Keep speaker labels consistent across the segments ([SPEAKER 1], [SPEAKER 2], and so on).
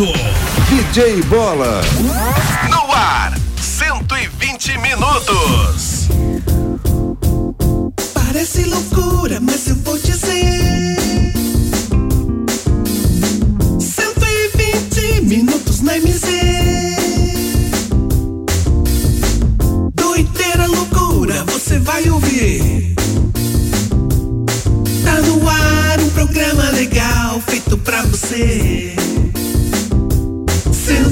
[SPEAKER 1] apresentando
[SPEAKER 2] DJ Bola.
[SPEAKER 1] No ar, 120 minutos.
[SPEAKER 3] Parece loucura, mas eu vou dizer. 120 minutos na MZ. Doideira, loucura, você vai ouvir. Tá no ar um programa legal feito pra você.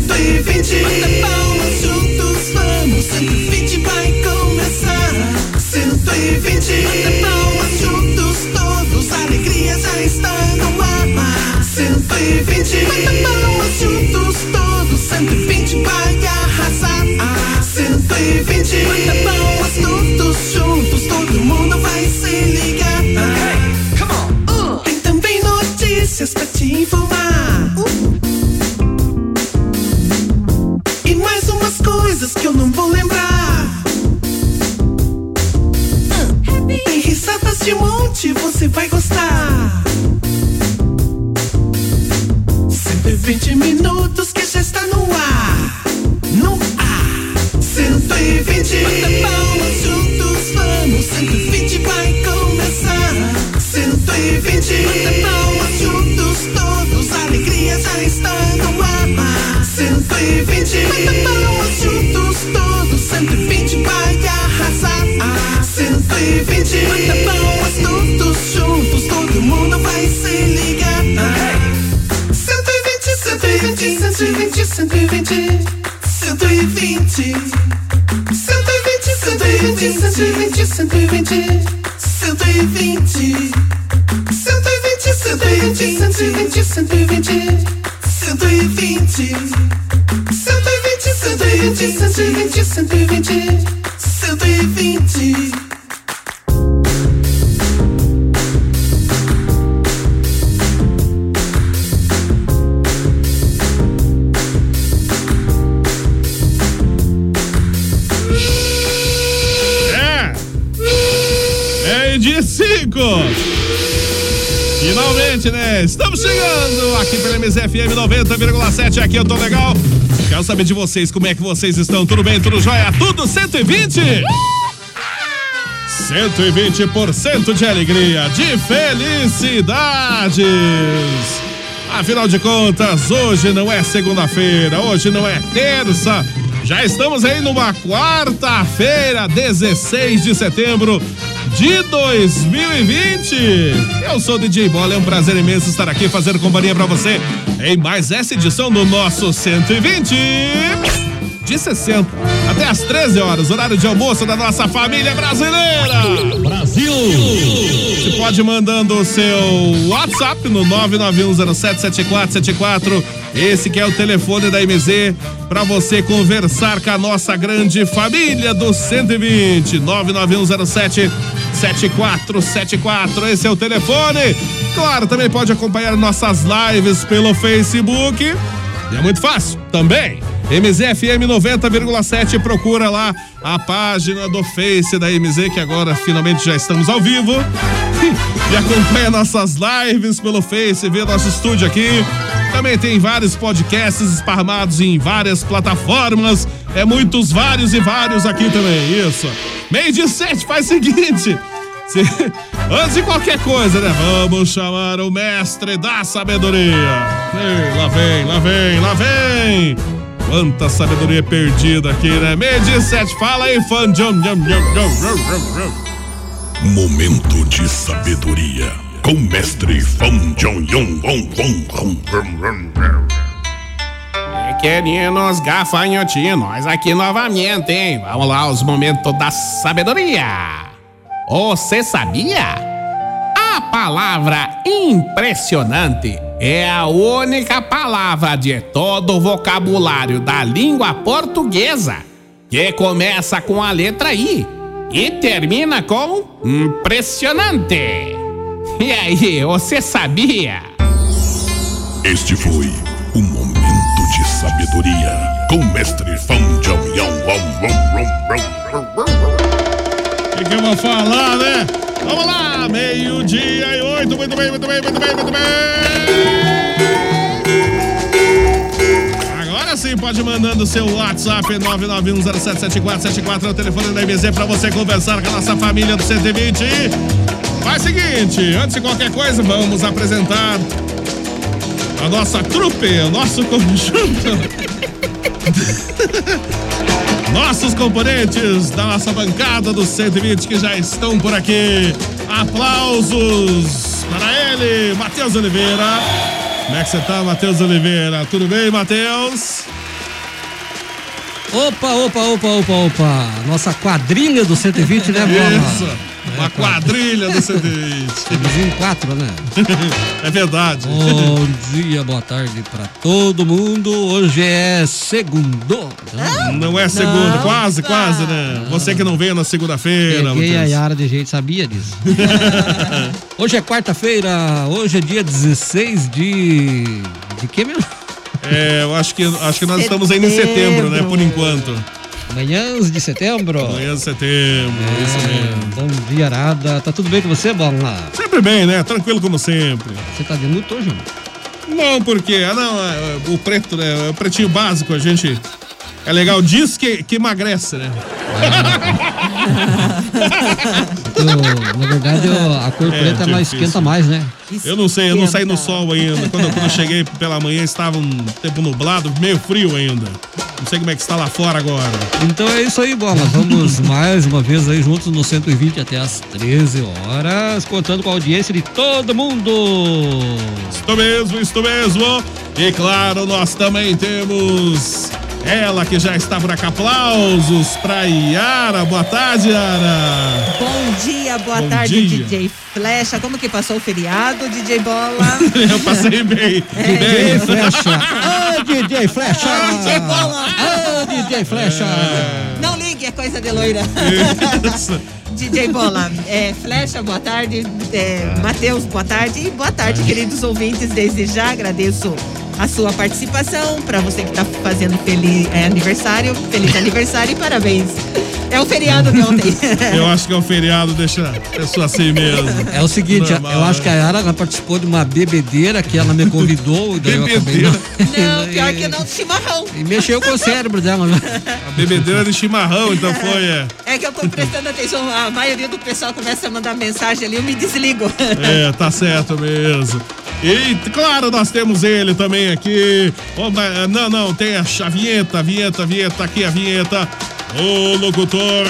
[SPEAKER 3] 120 Bata palmas juntos, vamos. 120 vai começar. 120 Bata palmas juntos, todos. A alegria já está no ar. 120 Bata palmas juntos, todos. 120 vai arrasar. 120 Bata palmas todos juntos Todo mundo vai se ligar. Tem também notícias pra te informar de monte, você vai gostar. 120 minutos que já está no ar. No ar. 120. Bata palmas juntos, vamos. 120 vai começar. 120. Bata palmas juntos, todos. A alegria já está no ar. 120. Bata palmas juntos, todos. 120 vai arrasar. 120. Bata palmas todos juntos, todo mundo vai se ligar. 120, 120, 120, 120. 120. 120, 120, 120, 120. 120. 120, 120, 120, 120. 120. 120, 120, 120. 120.
[SPEAKER 4] Finalmente, né? Estamos chegando aqui pela MZFM 90,7. Aqui eu tô legal. Quero saber de vocês, como é que vocês estão? Tudo bem? Tudo jóia? Tudo 120? 120% de alegria, de felicidades. Afinal de contas, hoje não é segunda-feira, hoje não é terça. Já estamos aí numa quarta-feira, 16 de setembro de 2020. Eu sou o DJ Bola, é um prazer imenso estar aqui fazendo companhia pra você em mais essa edição do nosso 120 de 60 até às 13 horas, horário de almoço da nossa família brasileira. Brasil! Pode mandando o seu WhatsApp no 991077474. Esse que é o telefone da MZ para você conversar com a nossa grande família do 120 99107 7474. Esse é o telefone. Claro, também pode acompanhar nossas lives pelo Facebook. E é muito fácil também. MZFM 90,7 procura lá a página do Face da MZ que agora finalmente já estamos ao vivo. E acompanha nossas lives pelo Face, vê nosso estúdio aqui. Também tem vários podcasts esparramados em várias plataformas. É muitos, vários e vários aqui também. Isso. Meio de sete, faz o seguinte. Se, antes de qualquer coisa, né? Vamos chamar o mestre da sabedoria. Ei, lá vem, lá vem, lá vem. Quanta sabedoria perdida aqui, né? Meio de sete, fala aí, fã.
[SPEAKER 1] Momento de sabedoria com mestre Fão Jong Yong Wong.
[SPEAKER 5] Pequeninos gafanhotinhos, nós aqui novamente, hein? Vamos lá, os momentos da sabedoria. Você sabia? A palavra impressionante é a única palavra de todo o vocabulário da língua portuguesa que começa com a letra I e termina com impressionante. E aí, você sabia?
[SPEAKER 1] Este foi o momento de sabedoria com mestre Fão Wong Wong
[SPEAKER 4] O que, que eu vou falar, né? Vamos lá, meio-dia e oito. Muito bem, muito bem, muito bem, muito bem. sim, pode mandando seu WhatsApp 991077474 é o telefone da MZ pra você conversar com a nossa família do 120. Faz o seguinte, antes de qualquer coisa, vamos apresentar a nossa trupe, o nosso conjunto. Nossos componentes da nossa bancada do 120 que já estão por aqui. Aplausos para ele, Matheus Oliveira. Como é que você tá, Matheus Oliveira? Tudo bem, Matheus?
[SPEAKER 6] Opa, opa, opa, opa, opa. Nossa quadrilha do 120, né, Bola?
[SPEAKER 4] Isso, uma quadrilha do 120.
[SPEAKER 6] Temos em quatro, né?
[SPEAKER 4] É verdade.
[SPEAKER 6] Bom dia, boa tarde pra todo mundo. Hoje é segundo.
[SPEAKER 4] Não é segunda, quase, quase, né? Você que não veio na segunda-feira,
[SPEAKER 6] Peguei a
[SPEAKER 4] Matheus.
[SPEAKER 6] Yara de jeito, sabia disso. hoje é quarta-feira, hoje é dia 16 de. De que mesmo?
[SPEAKER 4] É, eu acho que, acho que nós estamos ainda em setembro, né? Por enquanto.
[SPEAKER 6] Manhãs de setembro.
[SPEAKER 4] Amanhã de setembro, isso mesmo.
[SPEAKER 6] Bom dia, Arada. Tá tudo bem com você, Bola?
[SPEAKER 4] Sempre bem, né? Tranquilo como sempre.
[SPEAKER 6] Você tá de luto hoje?
[SPEAKER 4] Não, porque, ah, não, é, o preto, né? É o pretinho básico, a gente. É legal, diz que, que emagrece, né?
[SPEAKER 6] Eu, na verdade, eu- a cor
[SPEAKER 4] É,
[SPEAKER 6] preta ela
[SPEAKER 4] difícil.
[SPEAKER 6] esquenta mais, né?
[SPEAKER 4] Eu não sei, eu não saí no sol ainda. Quando, quando eu cheguei pela manhã, estava um tempo nublado, meio frio ainda. Não sei como é que está lá fora agora.
[SPEAKER 6] Então é isso aí, bola. Vamos mais uma vez aí juntos no 120 até as 13 horas, contando com a audiência de todo mundo.
[SPEAKER 4] Isto mesmo, isto mesmo. E claro, nós também temos ela que já está por aqui. Aplausos para Yara. Boa tarde, Yara.
[SPEAKER 7] Bom dia, boa
[SPEAKER 4] Bom
[SPEAKER 7] tarde,
[SPEAKER 4] dia.
[SPEAKER 7] DJ Flecha. Como que passou o feriado, DJ Bola?
[SPEAKER 4] Eu passei bem.
[SPEAKER 6] DJ Flecha. Ah, DJ Flecha.
[SPEAKER 7] DJ Bola.
[SPEAKER 6] Ah, DJ Flecha.
[SPEAKER 7] Não ligue, é coisa de loira.
[SPEAKER 4] Isso.
[SPEAKER 7] DJ Bola, é, Flecha, boa tarde. É, Matheus, boa tarde. E boa tarde, queridos ouvintes. Desde já agradeço a sua participação. Para você que está fazendo feliz é, aniversário, feliz aniversário e parabéns. É o feriado de ontem.
[SPEAKER 4] Eu acho que é um feriado, deixa a pessoa assim mesmo.
[SPEAKER 6] É o seguinte,
[SPEAKER 4] Normal,
[SPEAKER 6] eu acho que a
[SPEAKER 4] né?
[SPEAKER 6] Yara ela participou de uma bebedeira que ela me convidou e daí eu acabei
[SPEAKER 4] Bebedeira?
[SPEAKER 7] Não, pior que não, chimarrão.
[SPEAKER 6] E mexeu com o cérebro dela, né?
[SPEAKER 4] A bebedeira de chimarrão, então foi. É,
[SPEAKER 7] É que eu tô prestando atenção, a maioria do pessoal começa a mandar mensagem ali, eu me desligo.
[SPEAKER 4] é tá certo mesmo. E claro, nós temos ele também aqui. Mas, Não, não, tem a, a vinheta, a vinheta, a vinheta, aqui a vinheta. O locutor.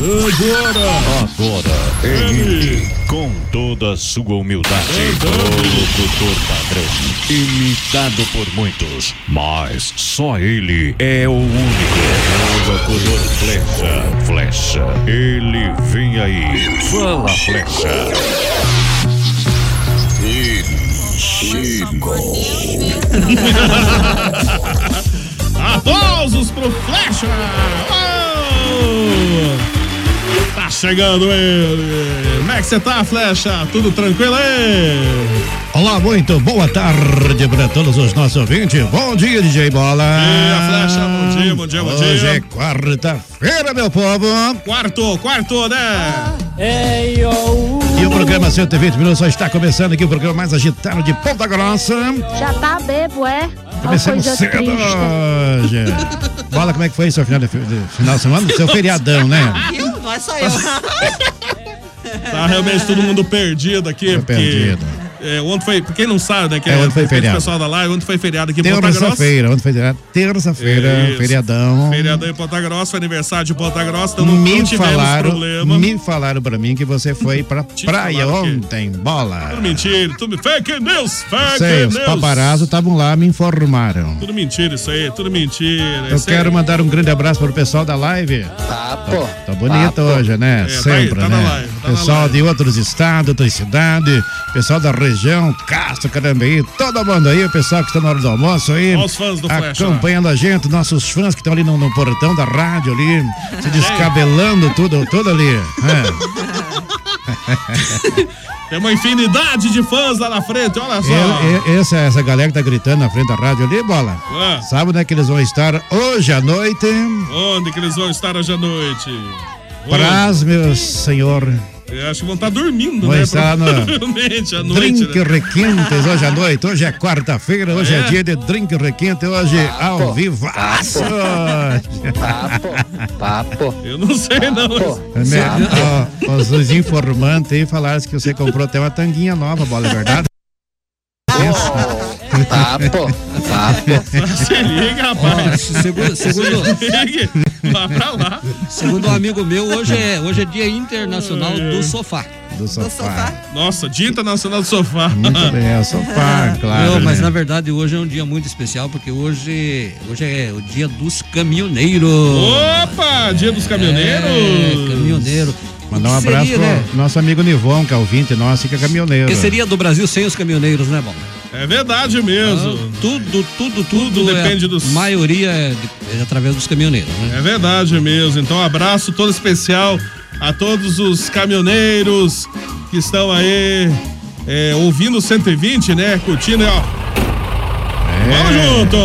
[SPEAKER 4] Agora.
[SPEAKER 8] Agora, ele, com toda a sua humildade, o locutor padrão, imitado por muitos, mas só ele é o único. O locutor flecha, flecha, ele vem aí, fala flecha.
[SPEAKER 4] Aplausos pro Flecha! Oh! Tá chegando ele! Como é que você tá, Flecha? Tudo tranquilo aí?
[SPEAKER 9] Olá, muito boa tarde para todos os nossos ouvintes. Bom dia, DJ Bola.
[SPEAKER 4] dia, Flecha. Bom dia, bom dia, bom
[SPEAKER 9] Hoje
[SPEAKER 4] dia.
[SPEAKER 9] é quarta-feira, meu povo.
[SPEAKER 4] Quarto, quarto, né?
[SPEAKER 9] E o programa 120 minutos só está começando aqui, o programa mais agitado de Ponta Grossa.
[SPEAKER 10] Já tá bebo, é?
[SPEAKER 9] Começamos cedo
[SPEAKER 10] triste.
[SPEAKER 9] hoje. Bola, como é que foi seu final de, de final de semana? Seu feriadão, né?
[SPEAKER 7] Não é só eu.
[SPEAKER 4] Tá realmente todo mundo perdido aqui. Porque,
[SPEAKER 9] perdido.
[SPEAKER 4] É, ontem foi, pra quem não sabe, né? Que
[SPEAKER 9] É, ontem foi feriado.
[SPEAKER 4] O pessoal da live, ontem foi feriado aqui em Ponta Grossa.
[SPEAKER 9] Terça-feira, ontem foi feriado. Terça-feira, feriadão.
[SPEAKER 4] Feriadão em Ponta Grossa, foi aniversário de Ponta Grossa, então não,
[SPEAKER 9] Me
[SPEAKER 4] não tivemos
[SPEAKER 9] falaram,
[SPEAKER 4] problema.
[SPEAKER 9] me falaram pra mim que você foi pra praia ontem, bola.
[SPEAKER 4] Tudo mentira, tudo fake news, fake
[SPEAKER 9] Sei, os
[SPEAKER 4] news.
[SPEAKER 9] paparazzo estavam lá, me informaram.
[SPEAKER 4] Tudo mentira isso aí, tudo mentira.
[SPEAKER 9] Eu quero
[SPEAKER 4] aí.
[SPEAKER 9] mandar um grande abraço pro pessoal da live.
[SPEAKER 11] Tá, pô.
[SPEAKER 9] Tá bonito hoje, né?
[SPEAKER 4] É, tá
[SPEAKER 9] Sempre,
[SPEAKER 4] aí, tá na
[SPEAKER 9] né? Pessoal de outros estados, outras cidades, pessoal da região, Castro, Carambeí, todo mundo aí, o pessoal que está na hora do almoço aí.
[SPEAKER 4] Olha os fãs do Flash,
[SPEAKER 9] Acompanhando a gente, nossos fãs que estão ali no, no portão da rádio ali, se descabelando tudo, tudo ali. É.
[SPEAKER 4] Tem uma infinidade de fãs lá na frente, olha só.
[SPEAKER 9] Eu- eu- essa, essa galera que tá gritando na frente da rádio ali, bola.
[SPEAKER 4] Ah.
[SPEAKER 9] Sabe onde é que eles vão estar hoje à noite?
[SPEAKER 4] Onde que eles vão estar hoje à noite?
[SPEAKER 9] Praz, meu senhor,
[SPEAKER 4] Eu acho que vão estar dormindo,
[SPEAKER 9] Vai
[SPEAKER 4] né?
[SPEAKER 9] estar no
[SPEAKER 4] Provavelmente à noite,
[SPEAKER 9] Drink
[SPEAKER 4] né?
[SPEAKER 9] Requintes hoje à noite. Hoje é quarta-feira, hoje é.
[SPEAKER 4] É.
[SPEAKER 9] dia de Drink Requinte, hoje ao vivo.
[SPEAKER 11] Papo.
[SPEAKER 4] Eu não sei, não.
[SPEAKER 9] É me- ó, Os, os informantes aí falaram que você comprou até uma tanguinha nova, bola, é verdade?
[SPEAKER 11] Papo. Papo.
[SPEAKER 4] Se liga, rapaz.
[SPEAKER 6] Segundo, segundo,
[SPEAKER 4] Se liga. Vá pra lá.
[SPEAKER 6] segundo um amigo meu, hoje é, hoje é dia internacional do sofá.
[SPEAKER 9] Do sofá.
[SPEAKER 4] Nossa, Dia Internacional do Sofá.
[SPEAKER 9] Muito bem, é o sofá, claro.
[SPEAKER 6] Não, mas
[SPEAKER 9] né?
[SPEAKER 6] na verdade hoje é um dia muito especial porque hoje, hoje é o dia dos caminhoneiros.
[SPEAKER 4] Opa, Dia dos Caminhoneiros.
[SPEAKER 6] É, caminhoneiro.
[SPEAKER 9] Mandar um abraço
[SPEAKER 6] seria,
[SPEAKER 9] pro
[SPEAKER 6] né?
[SPEAKER 9] nosso amigo Nivon, que é ouvinte nosso, que é caminhoneiro.
[SPEAKER 6] Que seria do Brasil sem os caminhoneiros, né, bom?
[SPEAKER 4] É verdade mesmo.
[SPEAKER 6] Tudo, tudo, tudo,
[SPEAKER 4] Tudo
[SPEAKER 6] é-
[SPEAKER 4] depende dos-
[SPEAKER 6] maioria é, de- é através dos caminhoneiros, né?
[SPEAKER 4] É verdade mesmo. Então, um abraço todo especial a todos os caminhoneiros que estão aí é, ouvindo o 120, né? Curtindo, ó.
[SPEAKER 9] É.
[SPEAKER 4] Vamos junto!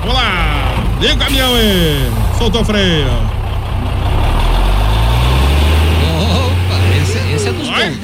[SPEAKER 4] Vamos lá! Liga o caminhão aí! Soltou o freio!
[SPEAKER 6] Opa, esse, esse é dos
[SPEAKER 4] Vai.
[SPEAKER 6] bons.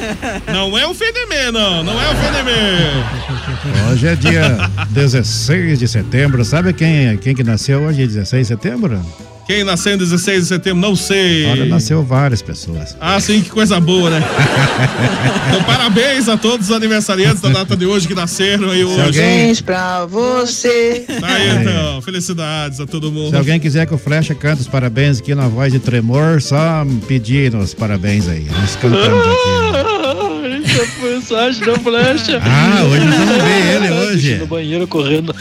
[SPEAKER 4] Não é o Fedemê, não! Não é o Fedemê!
[SPEAKER 9] Hoje é dia 16 de setembro. Sabe quem, quem que nasceu hoje, 16 de setembro?
[SPEAKER 4] Quem nasceu em 16 de setembro, não sei.
[SPEAKER 9] Olha, nasceu várias pessoas.
[SPEAKER 4] Ah, sim, que coisa boa, né? então, parabéns a todos os aniversariantes da data de hoje que nasceram aí hoje.
[SPEAKER 9] alguém-
[SPEAKER 11] pra você.
[SPEAKER 4] Tá aí, então. Felicidades a todo mundo.
[SPEAKER 9] Se alguém quiser que o Flecha cante os parabéns aqui na voz de tremor, só pedir os parabéns aí. Nós cantamos aqui.
[SPEAKER 11] Mensagem da flecha.
[SPEAKER 9] Ah, hoje nós vamos ver ele hoje.
[SPEAKER 11] No banheiro correndo.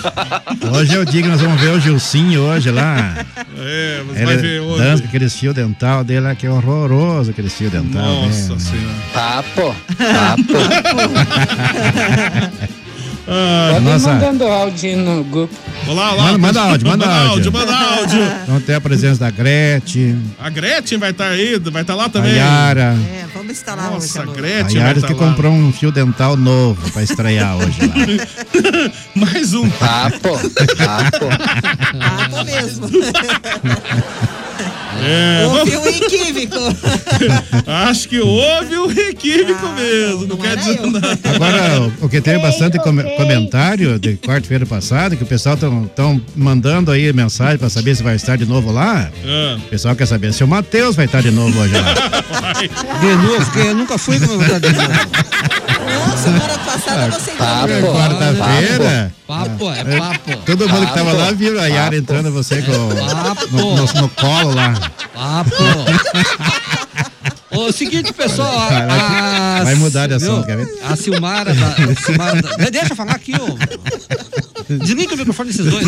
[SPEAKER 9] Hoje é o dia que nós vamos ver o Gilcinho hoje lá.
[SPEAKER 4] É, você vai ver
[SPEAKER 9] Ele
[SPEAKER 4] hoje.
[SPEAKER 9] dança com aquele fio dental dele lá, que é horroroso aquele fio dental.
[SPEAKER 4] Nossa
[SPEAKER 9] né?
[SPEAKER 4] senhora.
[SPEAKER 11] Papo. Papo.
[SPEAKER 4] Ah,
[SPEAKER 11] Pode
[SPEAKER 9] Nossa.
[SPEAKER 11] mandando áudio no grupo.
[SPEAKER 4] olá, olá.
[SPEAKER 9] Manda, manda áudio, manda áudio.
[SPEAKER 4] Manda áudio.
[SPEAKER 9] Então tem a presença da Gretchen,
[SPEAKER 4] A Gretchen vai estar aí, vai estar lá
[SPEAKER 9] a
[SPEAKER 4] também.
[SPEAKER 9] Yara.
[SPEAKER 7] É, vamos instalar
[SPEAKER 4] Nossa, a
[SPEAKER 7] hoje. amor.
[SPEAKER 9] A
[SPEAKER 4] Gretchen vai
[SPEAKER 9] Yara
[SPEAKER 4] estar
[SPEAKER 9] que
[SPEAKER 4] lá.
[SPEAKER 9] comprou um fio dental novo pra estrear hoje lá.
[SPEAKER 4] Mais um.
[SPEAKER 11] Papo. Papo.
[SPEAKER 7] Tá mesmo.
[SPEAKER 4] É,
[SPEAKER 7] Houve um equívoco.
[SPEAKER 4] acho que houve um equívoco
[SPEAKER 7] Ah,
[SPEAKER 4] mesmo. Não,
[SPEAKER 7] não
[SPEAKER 4] quer dizer
[SPEAKER 7] eu.
[SPEAKER 4] nada.
[SPEAKER 9] Agora, o- o que teve bastante come- comentário de quarta-feira passada, que o pessoal estão mandando aí mensagem pra saber se vai estar de novo lá.
[SPEAKER 4] Ah,
[SPEAKER 9] O pessoal quer saber se o Matheus vai estar de novo hoje lá.
[SPEAKER 6] De novo, porque eu nunca fui de novo.
[SPEAKER 7] Não, semana passada você
[SPEAKER 11] Papo.
[SPEAKER 7] entrou.
[SPEAKER 9] Quarta-feira.
[SPEAKER 6] Papo, é papo.
[SPEAKER 9] Todo mundo que tava
[SPEAKER 11] Papo.
[SPEAKER 9] lá viu a Yara entrando você com,
[SPEAKER 6] Papo.
[SPEAKER 9] no, no- no colo lá.
[SPEAKER 6] Papo. O seguinte, pessoal. A, a-
[SPEAKER 9] Vai mudar de assunto, quer ver?
[SPEAKER 6] A Silmara da. a Silmara da- Deixa eu falar aqui, ô. Desliga o microfone desses dois.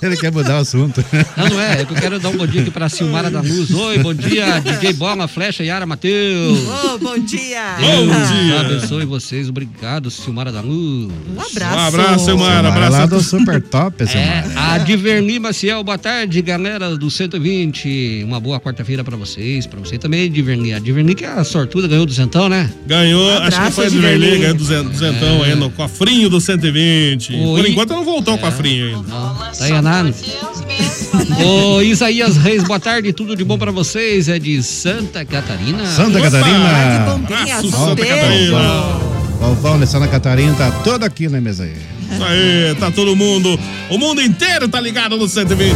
[SPEAKER 9] Ele quer mudar o assunto.
[SPEAKER 6] Não, não é. É que eu quero dar um bom dia aqui pra Silmara da Luz. Oi, bom dia, DJ Bola, Flecha, Yara, Matheus.
[SPEAKER 7] Ô, bom dia.
[SPEAKER 4] Bom
[SPEAKER 6] Deus
[SPEAKER 4] dia.
[SPEAKER 6] abençoe vocês. Obrigado, Silmara da Luz.
[SPEAKER 7] Um abraço.
[SPEAKER 4] Um abraço, Silmara. Abraço.
[SPEAKER 9] lá do Super Top,
[SPEAKER 6] É,
[SPEAKER 9] Silmara.
[SPEAKER 6] a Diverni Maciel, boa tarde, galera do 120. Uma boa quarta-feira pra vocês, pra você também, Diverni. A Diverni que é a sortuda, ganhou do Zentão, né?
[SPEAKER 4] Ganhou,
[SPEAKER 7] Um
[SPEAKER 4] acho que foi de
[SPEAKER 7] Giverley.
[SPEAKER 4] Verley, ganhou duzen- duzentão aí no cofrinho do 120. Por
[SPEAKER 6] Oi.
[SPEAKER 4] enquanto não voltou o cofrinho ainda.
[SPEAKER 6] Não, tá aí, Anano. Ô, Isaías Reis, boa tarde, tudo de bom pra vocês. É de Santa Catarina.
[SPEAKER 9] Santa
[SPEAKER 4] Opa!
[SPEAKER 9] Catarina.
[SPEAKER 7] Bombinha,
[SPEAKER 4] Abraço, Santa. Catarina.
[SPEAKER 9] Galvão de Santa Catarina tá todo aqui na mesa aí.
[SPEAKER 4] Isso aí, tá todo mundo. O mundo inteiro tá ligado no 120.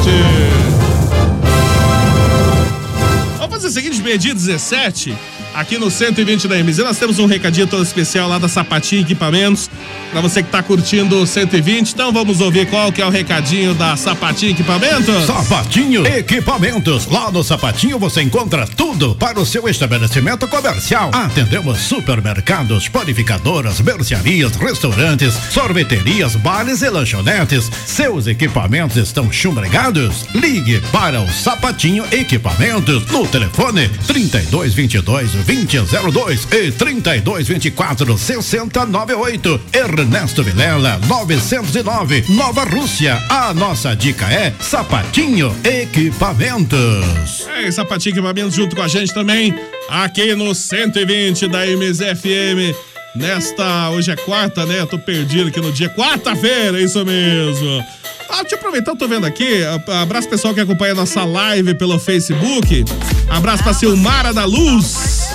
[SPEAKER 4] Vamos fazer o seguinte, meio-dia 17, aqui no 120 da MZ, nós temos um recadinho todo especial lá da Sapatinho Equipamentos, pra você que tá curtindo o 120. Então vamos ouvir qual que é o recadinho da Sapatinho Equipamentos.
[SPEAKER 12] Sapatinho Equipamentos. Lá no Sapatinho você encontra tudo para o seu estabelecimento comercial. Atendemos supermercados, panificadoras, mercearias, restaurantes, sorveterias, bares e lanchonetes. Seus equipamentos estão chumbregados? Ligue para o Sapatinho Equipamentos no telefone 3222 2002 e 3224 6098. Ernesto Vilela 909 Nova Rússia. A nossa dica é Sapatinho Equipamentos.
[SPEAKER 4] É, Sapatinho Equipamentos junto com a gente também, aqui no 120 da MZFM. Nesta, hoje é quarta, né? Eu tô perdido aqui no dia. Quarta-feira, isso mesmo. Ah, deixa eu aproveitar, eu tô vendo aqui. Abraço pessoal que acompanha a nossa live pelo Facebook. Abraço pra Silmara da Luz.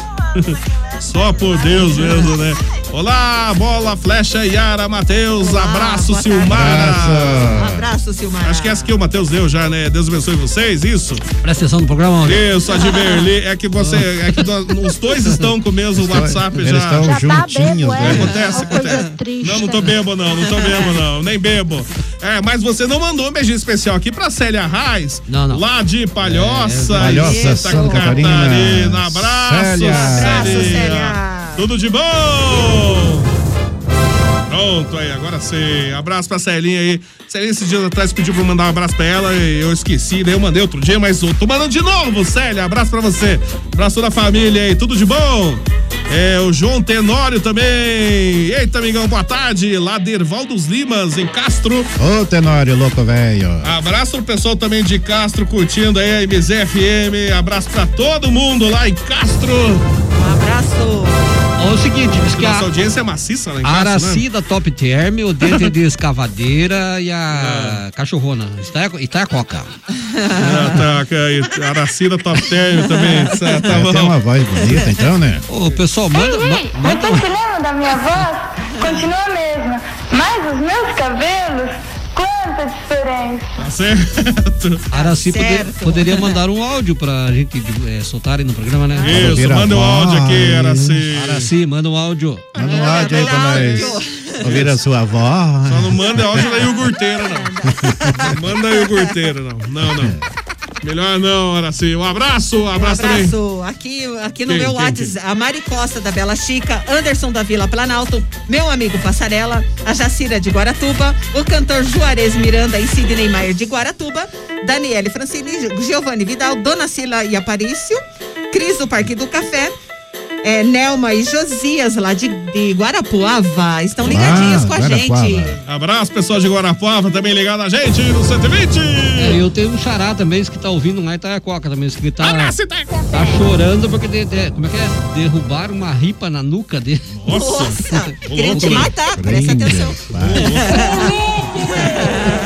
[SPEAKER 4] Só por Deus mesmo, né? Olá, bola, flecha, Yara, Matheus, abraço. Silmara.
[SPEAKER 7] Um abraço, Silmar.
[SPEAKER 4] Acho que essa que o Matheus deu já, né? Deus abençoe vocês, isso?
[SPEAKER 6] Presta atenção no programa.
[SPEAKER 4] Isso, a de Berlim. É que você. É que os dois estão com o mesmo WhatsApp
[SPEAKER 9] eles
[SPEAKER 4] já.
[SPEAKER 9] estão Já tá juntinhos, bebo, é. né?
[SPEAKER 4] Acontece,
[SPEAKER 9] Uma coisa
[SPEAKER 4] acontece.
[SPEAKER 9] triste
[SPEAKER 4] Não, não tô
[SPEAKER 9] também.
[SPEAKER 4] bebo, não, não tô bebo, não. Nem bebo. É, mas você não mandou um beijinho especial aqui pra Célia Reis.
[SPEAKER 6] Não, não.
[SPEAKER 4] Lá de Palhoça.
[SPEAKER 9] É, Palhoça, Santa Catarina.
[SPEAKER 4] Abraço,
[SPEAKER 9] Célia.
[SPEAKER 7] Abraço,
[SPEAKER 4] Célia. Tudo de bom! Pronto aí, agora sim. Abraço pra Celinha aí. Celinha esses dias atrás pediu pra eu mandar um abraço pra ela e eu esqueci, daí eu mandei outro dia, mas eu tô mandando de novo, Célia. Abraço pra você. Abraço da família aí, tudo de bom? É, o João Tenório também. Eita, amigão, boa tarde. Lá de Ervaldos Limas, em Castro.
[SPEAKER 9] Ô, Tenório, louco velho.
[SPEAKER 4] Abraço pro pessoal também de Castro, curtindo aí a MZFM. Abraço pra todo mundo lá em Castro.
[SPEAKER 7] Um abraço.
[SPEAKER 6] Ó, o seguinte, diz que
[SPEAKER 4] Nossa
[SPEAKER 6] a,
[SPEAKER 4] audiência é maciça lá em
[SPEAKER 6] a
[SPEAKER 4] Castro,
[SPEAKER 6] Araci
[SPEAKER 4] né?
[SPEAKER 6] da Top Term, o Dente de Escavadeira e a Cachorrona. Está, está a Coca.
[SPEAKER 4] Ah, tá, Aracida Top Term também. Tá, tá
[SPEAKER 9] É, tem uma voz bonita, então, né?
[SPEAKER 6] Ô, pessoal, manda.
[SPEAKER 13] Ei, ei,
[SPEAKER 6] ma- manda
[SPEAKER 13] eu tô te lembro da minha voz? Continua a mesma. Mas os meus cabelos, quanta diferença.
[SPEAKER 4] Tá certo.
[SPEAKER 6] Araci poder-
[SPEAKER 7] Certo.
[SPEAKER 6] poderia mandar um áudio pra gente eh, soltar aí no programa, né?
[SPEAKER 4] Isso, manda o
[SPEAKER 9] voz.
[SPEAKER 4] áudio aqui, Araci.
[SPEAKER 6] Araci, manda um áudio.
[SPEAKER 9] Manda um áudio aí pra nós ouvir a sua voz.
[SPEAKER 4] Só não manda áudio da iogurteira, não. Não manda iogurteira, não. Não, não. Melhor não, Araci. Um abraço, um
[SPEAKER 7] Um
[SPEAKER 4] abraço, também.
[SPEAKER 7] abraço aqui, aqui no
[SPEAKER 4] Quem,
[SPEAKER 7] meu WhatsApp, a Mari Costa da Bela Chica, Anderson da Vila Planalto, meu amigo Passarela, a Jacira de Guaratuba, o cantor Juarez Miranda e Sidney Maier de Guaratuba, Daniele Francini, Giovanni Vidal, Dona Sila e Aparício, Cris do Parque do Café, é, Nelma e Josias lá de, de Guarapuava, estão ligadinhos
[SPEAKER 9] Ah,
[SPEAKER 7] com a
[SPEAKER 9] Guarapuava.
[SPEAKER 7] gente.
[SPEAKER 4] Abraço, pessoal de Guarapuava, também ligado na gente no 120.
[SPEAKER 6] É, eu tenho um xará também, que tá ouvindo lá em Itaiacoca também, esse que tá,
[SPEAKER 4] Abraço, Itacoca.
[SPEAKER 6] tá chorando porque, de- de- como é que é? Derrubaram uma ripa na nuca dele.
[SPEAKER 4] Nossa.
[SPEAKER 7] Nossa, querendo te matar, presta atenção.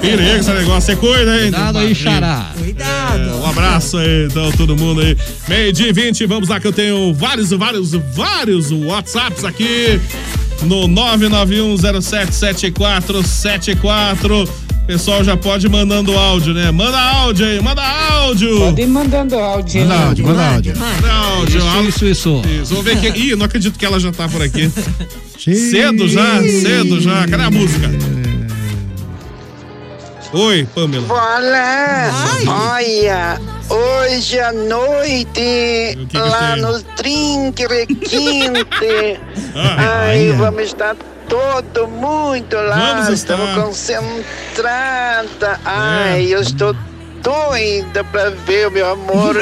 [SPEAKER 4] Perigo esse negócio, você cuida, hein?
[SPEAKER 6] Cuidado aí, xará.
[SPEAKER 7] Cuidado.
[SPEAKER 4] É, um abraço aí, então, todo mundo aí. Meio dia e 20, vamos lá que eu tenho vários, vários, vários WhatsApps aqui no 991077474. Pessoal já pode ir mandando áudio, né? Manda áudio aí, manda áudio.
[SPEAKER 11] Pode ir mandando áudio.
[SPEAKER 9] Manda áudio, manda áudio.
[SPEAKER 4] Manda áudio.
[SPEAKER 6] Isso, isso, isso.
[SPEAKER 4] Isso, vamos ver quem. Ih, não acredito que ela já tá por aqui. Cedo já, cedo já. Cadê a música? Oi, Pamela.
[SPEAKER 14] Bola! Olha, hoje à noite,
[SPEAKER 4] que
[SPEAKER 14] lá
[SPEAKER 4] tem?
[SPEAKER 14] no Drink Requinte,
[SPEAKER 4] Ah,
[SPEAKER 14] ai,
[SPEAKER 9] olha.
[SPEAKER 14] vamos estar todo muito lá,
[SPEAKER 4] Vamos estar.
[SPEAKER 14] estamos concentrada. Ai, eu estou doida pra ver o meu amor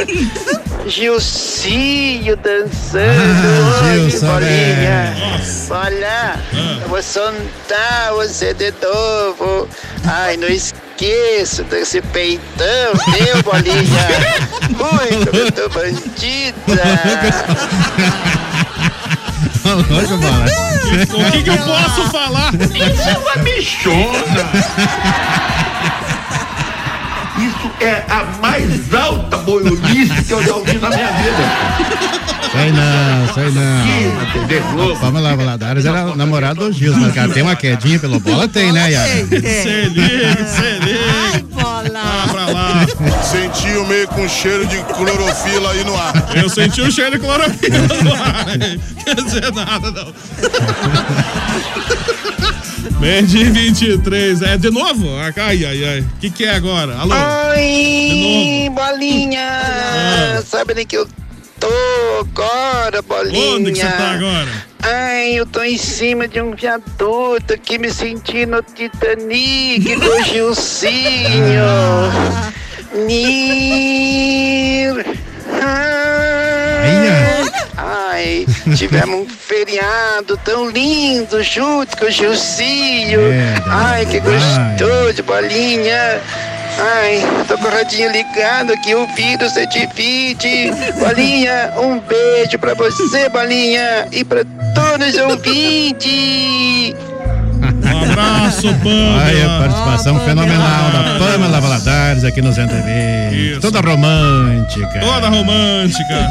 [SPEAKER 14] Gilcinho dançando
[SPEAKER 9] Ah,
[SPEAKER 14] hoje,
[SPEAKER 9] Gilson,
[SPEAKER 14] bolinha.
[SPEAKER 4] Nossa.
[SPEAKER 14] Olha,
[SPEAKER 4] Ah.
[SPEAKER 14] eu vou soltar você de novo. Ai, não esqueço desse peitão, meu bolinha. Muito, muito bandida.
[SPEAKER 9] Louco, bola.
[SPEAKER 4] O que, que eu posso falar?
[SPEAKER 15] Isso é uma bichona! Isso é a mais alta boiolice que eu já ouvi na minha vida.
[SPEAKER 9] Sei não, sei
[SPEAKER 15] Aqui
[SPEAKER 9] não.
[SPEAKER 15] TV Globo.
[SPEAKER 9] Pamela Valadares era namorado do Gilson, mas cara, tem uma quedinha pelo bola, tem, né, Yara?
[SPEAKER 4] Você liga, você liga.
[SPEAKER 7] Bola.
[SPEAKER 4] Ah, pra lá.
[SPEAKER 16] Senti o meio com cheiro de clorofila aí no ar.
[SPEAKER 4] Eu senti o cheiro de clorofila no ar. Quer dizer nada, não. Meio-dia e 23. É de novo? Ai, ai, ai. O que, que é agora? Alô?
[SPEAKER 14] Oi, bolinha.
[SPEAKER 4] Ah.
[SPEAKER 14] Sabe nem que eu tô agora, bolinha?
[SPEAKER 4] Onde que você tá agora?
[SPEAKER 14] Ai, eu tô em cima de um viaduto aqui me sentindo Titanic com o Gilcinho. Nir.
[SPEAKER 9] Eia.
[SPEAKER 14] Ai, tivemos um feriado tão lindo junto com o Gilcinho.
[SPEAKER 9] É,
[SPEAKER 14] Ai, que gostoso, bolinha. Ai, tô com o radinho ligado aqui, ouvindo 120. Bolinha, um beijo pra você, Bolinha, e pra todos os ouvintes.
[SPEAKER 4] Um abraço, Pamela.
[SPEAKER 9] Aí a participação fenomenal da Pamela Valadares aqui no Zé TV.
[SPEAKER 4] Isso.
[SPEAKER 9] Toda romântica.
[SPEAKER 4] Toda romântica.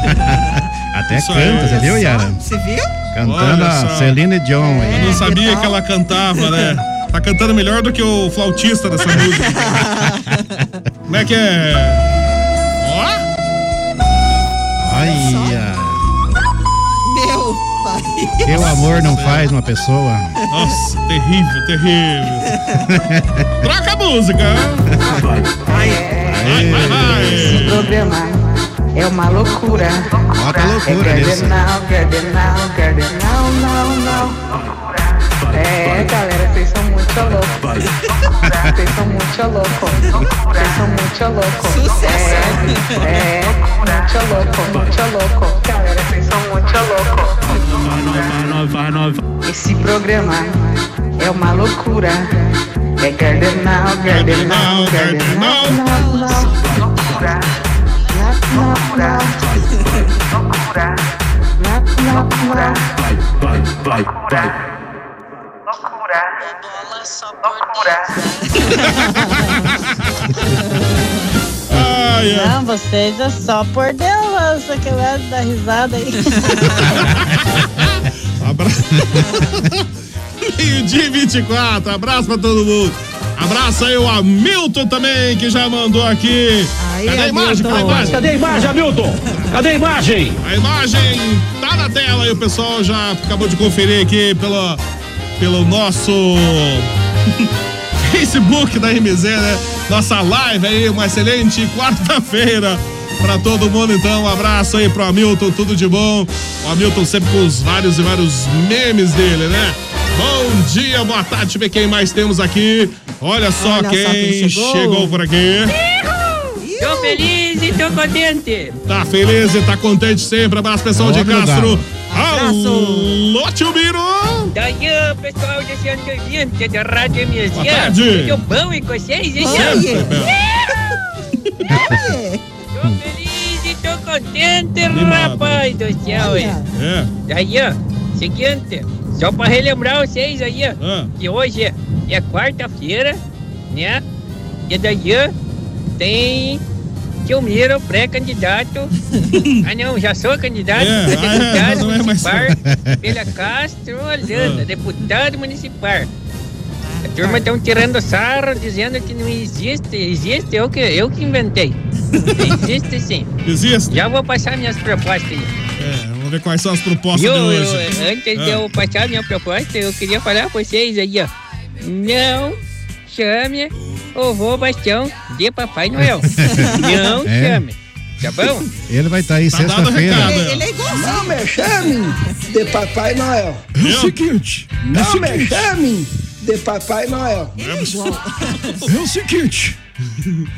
[SPEAKER 9] Até
[SPEAKER 4] Isso
[SPEAKER 9] canta,
[SPEAKER 4] aí.
[SPEAKER 9] você viu, Yara?
[SPEAKER 7] Você viu?
[SPEAKER 9] Cantando
[SPEAKER 4] Olha
[SPEAKER 9] a. Celine Dion.
[SPEAKER 4] Eu
[SPEAKER 9] aí.
[SPEAKER 4] não sabia que ela cantava, né? Tá cantando melhor do que o flautista dessa música. Como é que é? Ó!
[SPEAKER 9] Ai, ai.
[SPEAKER 7] Meu pai.
[SPEAKER 9] que o amor não faz uma pessoa.
[SPEAKER 4] Nossa, terrível, terrível. Troca a música. Vai, vai, vai.
[SPEAKER 17] Esse programa é uma loucura.
[SPEAKER 9] Bota
[SPEAKER 17] É
[SPEAKER 9] loucura nisso.
[SPEAKER 17] cardenal, cardenal, cardenal, não, não. É, galera, vocês são muito loucos. Vocês são muito loucos. Vocês são muito loucos. É, é, muito louco, muito louco. Galera, vocês são muito loucos. Esse programa é uma loucura. É cardenal, cardenal, cardenal, não, não. Loucura. Loucura. Loucura. Loucura.
[SPEAKER 3] Vai, vai, vai.
[SPEAKER 4] Ai, ai.
[SPEAKER 10] Não, vocês é só por Deus, que vai dar risada aí.
[SPEAKER 4] Abraço. Meio-dia e 24. Abraço pra todo mundo. Abraço aí o Hamilton também, que já mandou aqui. Cadê a imagem? Cadê a imagem?
[SPEAKER 3] Cadê a imagem, Hamilton? Cadê a imagem?
[SPEAKER 4] A imagem tá na tela e o pessoal já acabou de conferir aqui pelo, pelo nosso Facebook da MZ, né? Nossa live aí, uma excelente quarta-feira pra todo mundo. Então, um abraço aí pro Hamilton, tudo de bom. O Hamilton sempre com os vários e vários memes dele, né? Bom dia, boa tarde, ver quem mais temos aqui. Olha só
[SPEAKER 7] Olha só
[SPEAKER 4] quem,
[SPEAKER 7] quem chegou.
[SPEAKER 4] chegou por aqui.
[SPEAKER 18] Tô feliz e tô contente.
[SPEAKER 4] Tá feliz e tá contente sempre. Abraço, pessoal de
[SPEAKER 9] Ô, meu
[SPEAKER 4] Castro.
[SPEAKER 7] Abraço.
[SPEAKER 4] Alô, tio Biro.
[SPEAKER 18] Daí, pessoal de 120 da Rádio MSG.
[SPEAKER 4] Boa tarde.
[SPEAKER 18] Tudo bom e com vocês?
[SPEAKER 7] Sempre.
[SPEAKER 18] Tô feliz e tô contente,
[SPEAKER 4] Animado.
[SPEAKER 18] rapaz do céu, hein?
[SPEAKER 4] É.
[SPEAKER 18] Daí, ó, seguinte, só pra relembrar vocês aí,
[SPEAKER 4] Ah.
[SPEAKER 18] que hoje é, é quarta-feira, né? E daí, tem Tio Miro, pré-candidato. ah, não, já sou candidato,
[SPEAKER 4] É, ah, é, não é mais-
[SPEAKER 18] municipal pela Castro Holanda,
[SPEAKER 4] Ah.
[SPEAKER 18] deputado municipal. A turma estão tirando sarro, dizendo que não existe. Existe, eu que, eu que inventei. Existe sim.
[SPEAKER 4] Existe?
[SPEAKER 18] Já vou passar minhas propostas aí.
[SPEAKER 4] É, vamos ver quais são as propostas
[SPEAKER 18] Eu,
[SPEAKER 4] de
[SPEAKER 18] eu,
[SPEAKER 4] hoje.
[SPEAKER 18] antes
[SPEAKER 4] Ah.
[SPEAKER 18] de eu passar minha proposta, eu queria falar pra vocês aí, ó. Não chame o vô Bastião de Papai Noel. Não
[SPEAKER 9] É.
[SPEAKER 18] chame. Tá bom?
[SPEAKER 9] Ele vai estar aí
[SPEAKER 4] Tá dado o
[SPEAKER 9] sexta-feira.
[SPEAKER 4] recado.
[SPEAKER 7] Ele é igualzinho.
[SPEAKER 11] Não me chame de Papai Noel.
[SPEAKER 4] É o seguinte.
[SPEAKER 11] Não me chame de Papai Noel.
[SPEAKER 7] Ele é igual.
[SPEAKER 3] É o seguinte.
[SPEAKER 7] Ele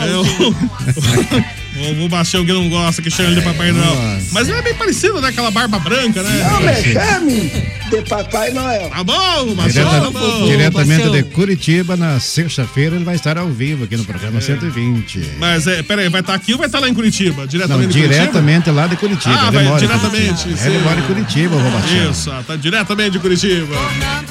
[SPEAKER 7] é
[SPEAKER 4] É o, o, o Bastião que não gosta, que chama ele de Papai Noel. Mas ele é bem parecido, né? Aquela barba branca, né?
[SPEAKER 11] Não me chame de Papai Noel.
[SPEAKER 4] Tá bom, Bastião,
[SPEAKER 9] Direta-
[SPEAKER 4] tá bom.
[SPEAKER 9] diretamente
[SPEAKER 7] Bastião.
[SPEAKER 9] de Curitiba, na sexta-feira, ele vai estar ao vivo aqui no
[SPEAKER 4] É.
[SPEAKER 9] programa 120.
[SPEAKER 4] Mas, é, peraí, vai estar aqui ou vai estar lá em Curitiba?
[SPEAKER 9] Não,
[SPEAKER 4] Diretamente de Curitiba?
[SPEAKER 9] diretamente lá de Curitiba.
[SPEAKER 4] Ah, vai diretamente,
[SPEAKER 9] Curitiba. Ele mora em Curitiba, o Bastião.
[SPEAKER 4] Isso, tá diretamente de Curitiba.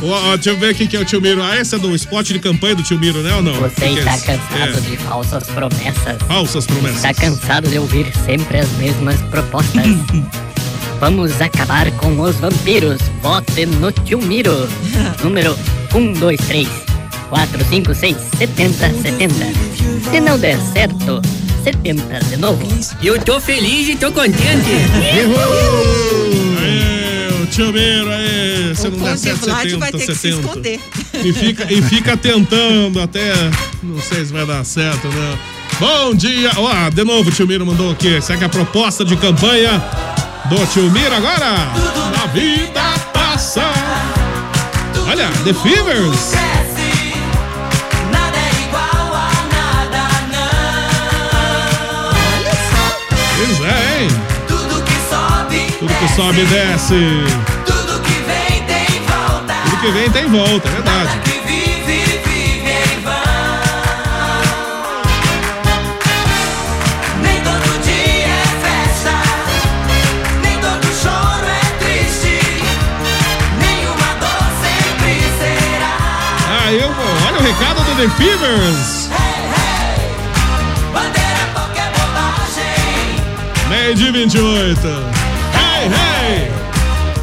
[SPEAKER 4] Ó, ó, deixa eu ver quem que é o tio Miro. Ah, esse é do spot de campanha do tio Miro, né ou não?
[SPEAKER 19] Você
[SPEAKER 4] Que que é
[SPEAKER 19] está
[SPEAKER 4] esse?
[SPEAKER 19] cansado
[SPEAKER 4] É,
[SPEAKER 19] de falsas promessas.
[SPEAKER 4] Falsas promessas.
[SPEAKER 19] Está cansado de ouvir sempre as mesmas propostas. Vamos acabar com os vampiros. Vote no Tio Miro. Número 1, 2, 3, 4, 5, 6, 70, 70. Se não der certo, 70 de novo.
[SPEAKER 18] Eu tô feliz e tô contente.
[SPEAKER 4] Aê, o tio Miro, aí. Se não der certo,
[SPEAKER 7] Vlad
[SPEAKER 4] 70,
[SPEAKER 7] vai ter que se
[SPEAKER 4] 70.
[SPEAKER 7] esconder.
[SPEAKER 4] E fica, e fica tentando até. Não sei se vai dar certo, não. Bom dia! Ó, de novo o tio Miro mandou aqui. Segue a proposta de campanha do tio Miro agora. A vida passa. Olha, The Fevers. Pois é, hein?
[SPEAKER 3] Tudo que sobe,
[SPEAKER 4] Tudo que sobe desce.
[SPEAKER 3] tudo que vem tem volta.
[SPEAKER 4] Tudo que vem tem volta, é verdade. Recado do The Fevers. Meio de 28. Hey, hey!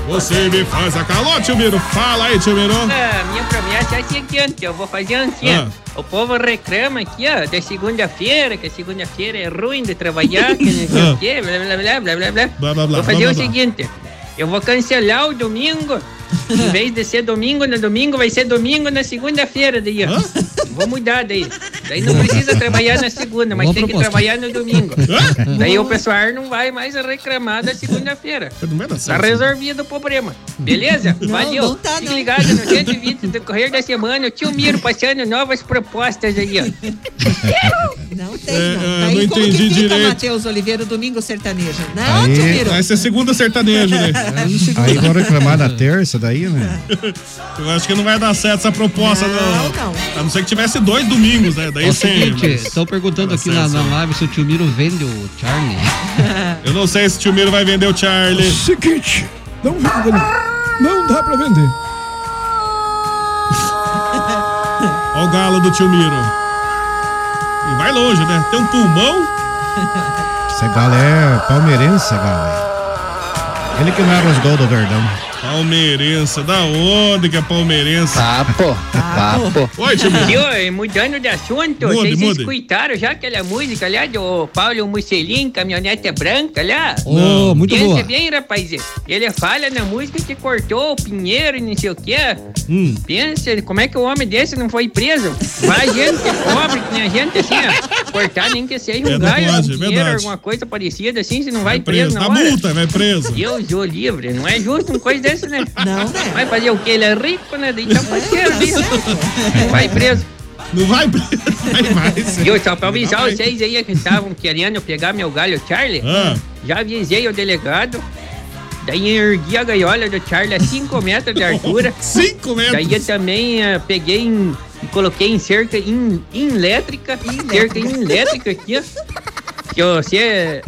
[SPEAKER 4] Você me faz a calor, tio Miro. Fala aí, tio Miro.
[SPEAKER 18] Ah, minha promessa é a seguinte, eu vou fazer assim,
[SPEAKER 4] Ah.
[SPEAKER 18] O povo reclama aqui, ó, da segunda-feira, que a segunda-feira é ruim de trabalhar, que não sei
[SPEAKER 4] Ah.
[SPEAKER 18] o quê, blá, blá, blá, blá, blá, blá.
[SPEAKER 4] Blá, blá, blá,
[SPEAKER 18] Vou fazer
[SPEAKER 4] blá,
[SPEAKER 18] o seguinte, eu vou cancelar o domingo, em vez de ser domingo no domingo, vai ser domingo na segunda-feira daí, ó. Vou mudar daí. Daí não precisa trabalhar na segunda, mas
[SPEAKER 6] Boa
[SPEAKER 18] tem que
[SPEAKER 6] proposta.
[SPEAKER 18] trabalhar no domingo. Daí o pessoal não vai mais reclamar da segunda-feira. Tá resolvido o problema. Beleza?
[SPEAKER 7] Não,
[SPEAKER 18] Valeu.
[SPEAKER 7] não tá,
[SPEAKER 18] Fique
[SPEAKER 7] não.
[SPEAKER 18] ligado no 120 do decorrer da semana. O tio Miro passando novas propostas aí, ó.
[SPEAKER 7] Não tem,
[SPEAKER 4] É,
[SPEAKER 7] não.
[SPEAKER 4] é,
[SPEAKER 7] Daí
[SPEAKER 4] não
[SPEAKER 7] como
[SPEAKER 4] entendi
[SPEAKER 7] que fica,
[SPEAKER 4] direito.
[SPEAKER 7] Matheus Oliveira, domingo sertanejo? Não, tio
[SPEAKER 9] Aí,
[SPEAKER 7] Miro.
[SPEAKER 4] Vai ser segunda sertanejo, né?
[SPEAKER 9] aí vão reclamar na terça daí, né?
[SPEAKER 4] Eu acho que não vai dar certo essa proposta, não.
[SPEAKER 7] não.
[SPEAKER 4] A não ser que tivesse dois domingos, né? Daí
[SPEAKER 6] É o
[SPEAKER 4] sim.
[SPEAKER 6] seguinte,
[SPEAKER 4] mas-
[SPEAKER 6] estão perguntando aqui na, na live se o tio Miro vende o Charlie.
[SPEAKER 4] Eu não sei se o tio Miro vai vender o Charlie.
[SPEAKER 20] Seguinte, não vende, não dá pra vender.
[SPEAKER 4] Olha o galo do tio Miro. E vai longe, né? Tem um pulmão.
[SPEAKER 9] Esse galo é palmeirense, galo. Ele que narra os gols do Verdão.
[SPEAKER 4] Palmeirense. Da onde que é palmeirense?
[SPEAKER 21] Papo, papo.
[SPEAKER 4] Oi. Tio,
[SPEAKER 18] e mudando de assunto,
[SPEAKER 4] Mude,
[SPEAKER 18] vocês
[SPEAKER 4] mude.
[SPEAKER 18] escutaram já aquela música lá do Paulo Mussolini, caminhonete branca lá?
[SPEAKER 6] Oh, muito
[SPEAKER 18] Pensa
[SPEAKER 6] boa.
[SPEAKER 18] bem, rapaz. Ele fala na música que cortou o pinheiro e não sei o quê.
[SPEAKER 4] Hum.
[SPEAKER 18] Pensa, como é que o homem desse não foi preso? Vai gente pobre, que nem a gente assim, ó. Cortar nem que seja um
[SPEAKER 4] Verdade,
[SPEAKER 18] galho, um pinheiro,
[SPEAKER 4] verdade.
[SPEAKER 18] alguma coisa parecida assim, se não vai
[SPEAKER 4] Preso.
[SPEAKER 18] preso,
[SPEAKER 4] Dá
[SPEAKER 18] na hora.
[SPEAKER 4] multa, vai preso.
[SPEAKER 18] Deus o livre, não é justo uma coisa dessa, né?
[SPEAKER 7] Não, né?
[SPEAKER 18] Vai fazer o quê? Ele é rico, né? Daí tá parceiro ali. Vai preso.
[SPEAKER 4] Não vai preso. Vai, vai. sim.
[SPEAKER 18] Eu só pra avisar
[SPEAKER 4] Vai.
[SPEAKER 18] vocês aí que estavam querendo pegar meu galho Charlie.
[SPEAKER 4] Ah.
[SPEAKER 18] Já avisei o delegado. Daí ergui a gaiola do Charlie a 5 metros de altura.
[SPEAKER 4] 5 metros?
[SPEAKER 18] Daí eu também eh, peguei em, e coloquei em cerca em, em elétrica. Cerca em elétrica aqui, ó. Que você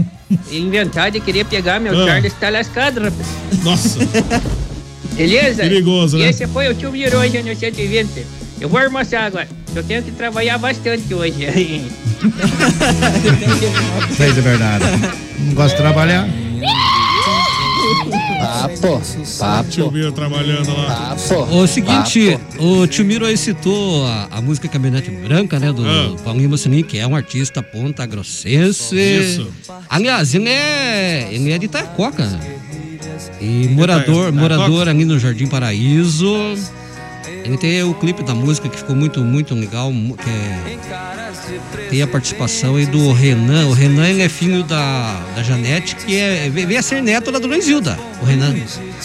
[SPEAKER 18] inventar de querer pegar meu
[SPEAKER 4] Ah.
[SPEAKER 18] Charlie está lascado, rapaz.
[SPEAKER 4] Nossa.
[SPEAKER 18] Beleza?
[SPEAKER 4] Perigoso,
[SPEAKER 18] e
[SPEAKER 4] né?
[SPEAKER 18] esse foi o tio Miro hoje no 120. Eu vou almoçar agora. Eu tenho que trabalhar bastante hoje.
[SPEAKER 9] Se é verdade. Não gosta de trabalhar.
[SPEAKER 21] Papo,
[SPEAKER 4] Tio
[SPEAKER 21] papo,
[SPEAKER 4] Miro trabalhando lá.
[SPEAKER 21] papo.
[SPEAKER 6] O seguinte, o tio Miro aí citou a, a música Caminhonete Branca, né? Do
[SPEAKER 4] Ah.
[SPEAKER 6] Paulinho Mocelin, que é um artista ponta grossense.
[SPEAKER 4] Isso.
[SPEAKER 6] Aliás, ele é, ele é de Itacoca, né? E morador,
[SPEAKER 4] Itacoca?
[SPEAKER 6] morador ali no Jardim Paraíso. Ele tem o clipe da música que ficou muito, muito legal, que é- tem a participação aí do Renan. O Renan é filho da, da Janete, que é, vem a ser neto da Dona Isilda. O Renan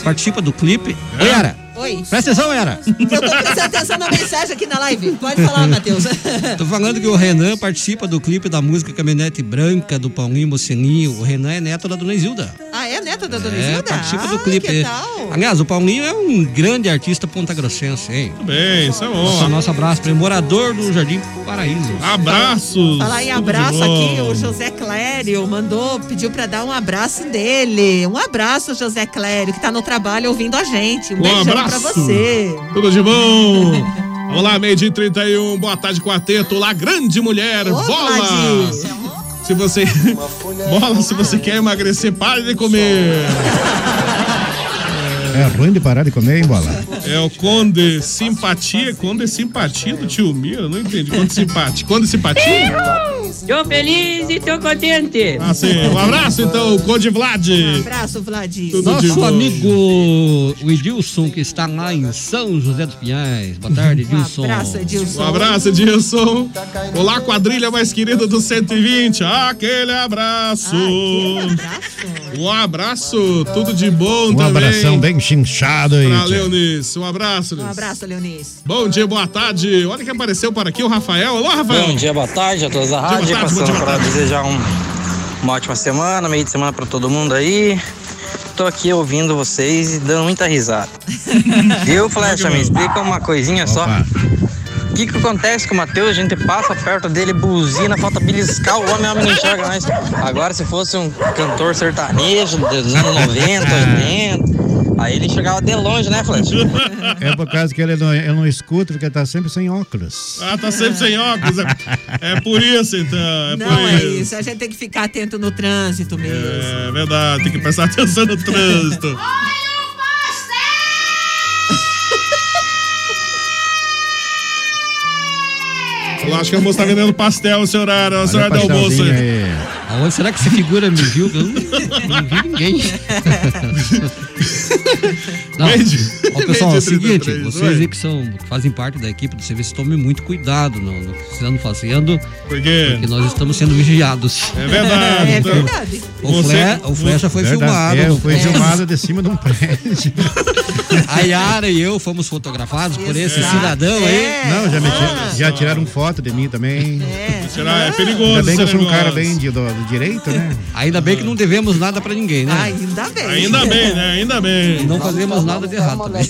[SPEAKER 6] participa do clipe. Oi, Era.
[SPEAKER 7] Oi.
[SPEAKER 6] Presta atenção, Era.
[SPEAKER 7] Eu tô prestando atenção na mensagem aqui na live. Pode falar, Matheus.
[SPEAKER 6] Tô falando que o Renan participa do clipe da música Caminhonete Branca do Paulinho Mocelinho. O Renan é neto da Dona Isilda.
[SPEAKER 7] Ah, é neta da Dona
[SPEAKER 6] É,
[SPEAKER 7] Isilda?
[SPEAKER 6] participa
[SPEAKER 7] ah,
[SPEAKER 6] do clipe.
[SPEAKER 7] Que tal?
[SPEAKER 6] Aliás, o Paulinho é um grande artista ponta-grossense, hein?
[SPEAKER 4] Tudo bem, isso é
[SPEAKER 6] Nossa,
[SPEAKER 4] bom.
[SPEAKER 6] nosso abraço para morador do Jardim Paraíso.
[SPEAKER 4] Abraços.
[SPEAKER 7] Falar em abraço aqui, o José Clério mandou, pediu pra dar um abraço dele. Um abraço, José Clério, que tá no trabalho ouvindo a gente. Um,
[SPEAKER 4] Um
[SPEAKER 7] beijão
[SPEAKER 4] abraço.
[SPEAKER 7] Pra você.
[SPEAKER 4] Tudo de bom. Vamos lá, meio dia e 31. Boa tarde, quarteto. Olá, grande mulher.
[SPEAKER 7] Ô,
[SPEAKER 4] Bola. Se você. Bola, se você quer emagrecer, pare de comer.
[SPEAKER 9] É ruim de parar de comer, hein, bola?
[SPEAKER 4] É o Conde Simpatia. Conde Simpatia do tio Miro? Não entendi. Conde Simpatia. Conde Simpatia?
[SPEAKER 18] Tô feliz e tô contente.
[SPEAKER 4] Ah, sim. Um abraço, então, Conde Vlad.
[SPEAKER 7] Um abraço, Vladimir.
[SPEAKER 4] Tudo
[SPEAKER 6] Nosso amigo o Edilson, que está lá em São José dos Pinhais. Boa tarde, Edilson.
[SPEAKER 7] Um abraço, Edilson.
[SPEAKER 4] Um abraço, Edilson. Olá, quadrilha mais querida do 120. Aquele abraço. Um abraço, tudo de bom
[SPEAKER 9] Um
[SPEAKER 4] também.
[SPEAKER 9] abração bem chinchado aí.
[SPEAKER 4] Pra. Leonice. Um abraço,
[SPEAKER 7] Um
[SPEAKER 4] Leonice.
[SPEAKER 7] abraço, Leonice.
[SPEAKER 4] Bom dia, boa tarde. Olha que apareceu por aqui o Rafael. Alô, Rafael.
[SPEAKER 22] Bom dia, boa tarde a todos da rádio.
[SPEAKER 4] tarde, bom
[SPEAKER 22] Passando
[SPEAKER 4] dia, boa
[SPEAKER 22] para
[SPEAKER 4] tarde.
[SPEAKER 22] desejar um- uma ótima semana, meio de semana para todo mundo aí. Tô aqui ouvindo vocês e dando muita risada. Viu, Flecha? Me explica uma coisinha só. O que, que acontece com o Matheus? A gente passa perto dele, buzina, falta beliscar o homem, o homem não enxerga mais. Agora, se fosse um cantor sertanejo dos anos 90, 80, Aí ele enxergava de longe, né, Flecha?
[SPEAKER 9] É por causa que ele não, ele não escuta, porque ele tá sempre sem óculos.
[SPEAKER 4] Ah, tá sempre sem óculos. É, é por isso, então. É
[SPEAKER 7] Não
[SPEAKER 4] por
[SPEAKER 7] é
[SPEAKER 4] isso.
[SPEAKER 7] isso. A gente tem que ficar atento no trânsito mesmo.
[SPEAKER 4] É verdade, tem que prestar atenção no trânsito. Eu acho que a moça tá vendendo pastel horário, esse horário do almoço. aí.
[SPEAKER 6] Aonde será que essa figura me viu? Eu não, não vi ninguém. Não. Ó, pessoal, é o seguinte,
[SPEAKER 4] 33,
[SPEAKER 6] vocês aí que, são, que fazem parte da equipe do serviço, tomem muito cuidado no, no que vocês andam fazendo.
[SPEAKER 4] Por quê?
[SPEAKER 6] Porque nós estamos sendo vigiados.
[SPEAKER 4] É verdade.
[SPEAKER 7] É
[SPEAKER 4] então.
[SPEAKER 7] verdade.
[SPEAKER 6] O, Fle, o Flecha foi
[SPEAKER 9] Verdade.
[SPEAKER 6] filmado.
[SPEAKER 9] É, foi
[SPEAKER 6] É.
[SPEAKER 9] filmado de cima de um prédio.
[SPEAKER 6] A Yara e eu fomos fotografados por esse cidadão aí.
[SPEAKER 7] É.
[SPEAKER 9] Não, já, me já tiraram foto de mim também.
[SPEAKER 4] Será? É perigoso.
[SPEAKER 9] Ainda bem que eu sou um cara bem de, do, do direito, né?
[SPEAKER 6] Ainda bem que não devemos nada pra ninguém, né?
[SPEAKER 7] Ainda bem.
[SPEAKER 4] Ainda bem, né? Ainda bem.
[SPEAKER 6] Não fazemos nada de errado também.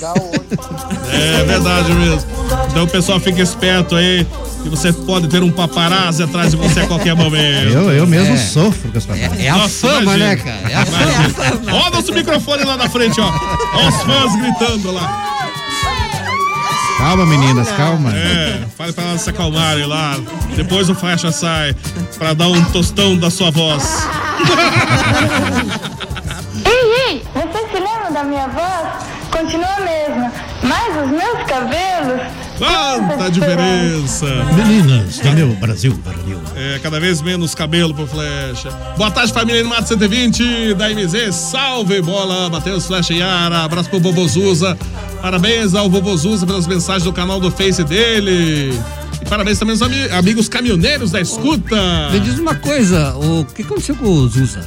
[SPEAKER 4] É verdade mesmo. Então o pessoal fica esperto aí que você pode ter um paparazzi atrás de você a qualquer momento.
[SPEAKER 9] Eu, eu mesmo
[SPEAKER 6] É.
[SPEAKER 9] sofro com as palavras.
[SPEAKER 6] É a
[SPEAKER 4] Nossa,
[SPEAKER 6] fama,
[SPEAKER 4] imagina.
[SPEAKER 6] né, cara? É a fama.
[SPEAKER 4] Ó, nosso microfone lá na frente, ó. Ó os fãs gritando lá.
[SPEAKER 9] Calma, meninas, calma.
[SPEAKER 4] É, fale pra elas se acalmarem lá. Depois o faixa sai pra dar um tostão da sua voz.
[SPEAKER 13] Ei, ei, você se lembra da minha voz? Continua a mesma, mas os meus cabelos.
[SPEAKER 4] Quanta diferença!
[SPEAKER 9] Meninas do meu Brasil, Brasil.
[SPEAKER 4] É, cada vez menos cabelo pro Flecha. Boa tarde, família aí no Mato 120 da MZ. Salve, bola, Matheus, Flecha e Yara. Abraço pro Bobozuza. Parabéns ao Bobozuza pelas mensagens do canal do Face dele. E parabéns também aos ami- amigos caminhoneiros da escuta.
[SPEAKER 6] Me diz uma coisa, o que aconteceu com o Zuza?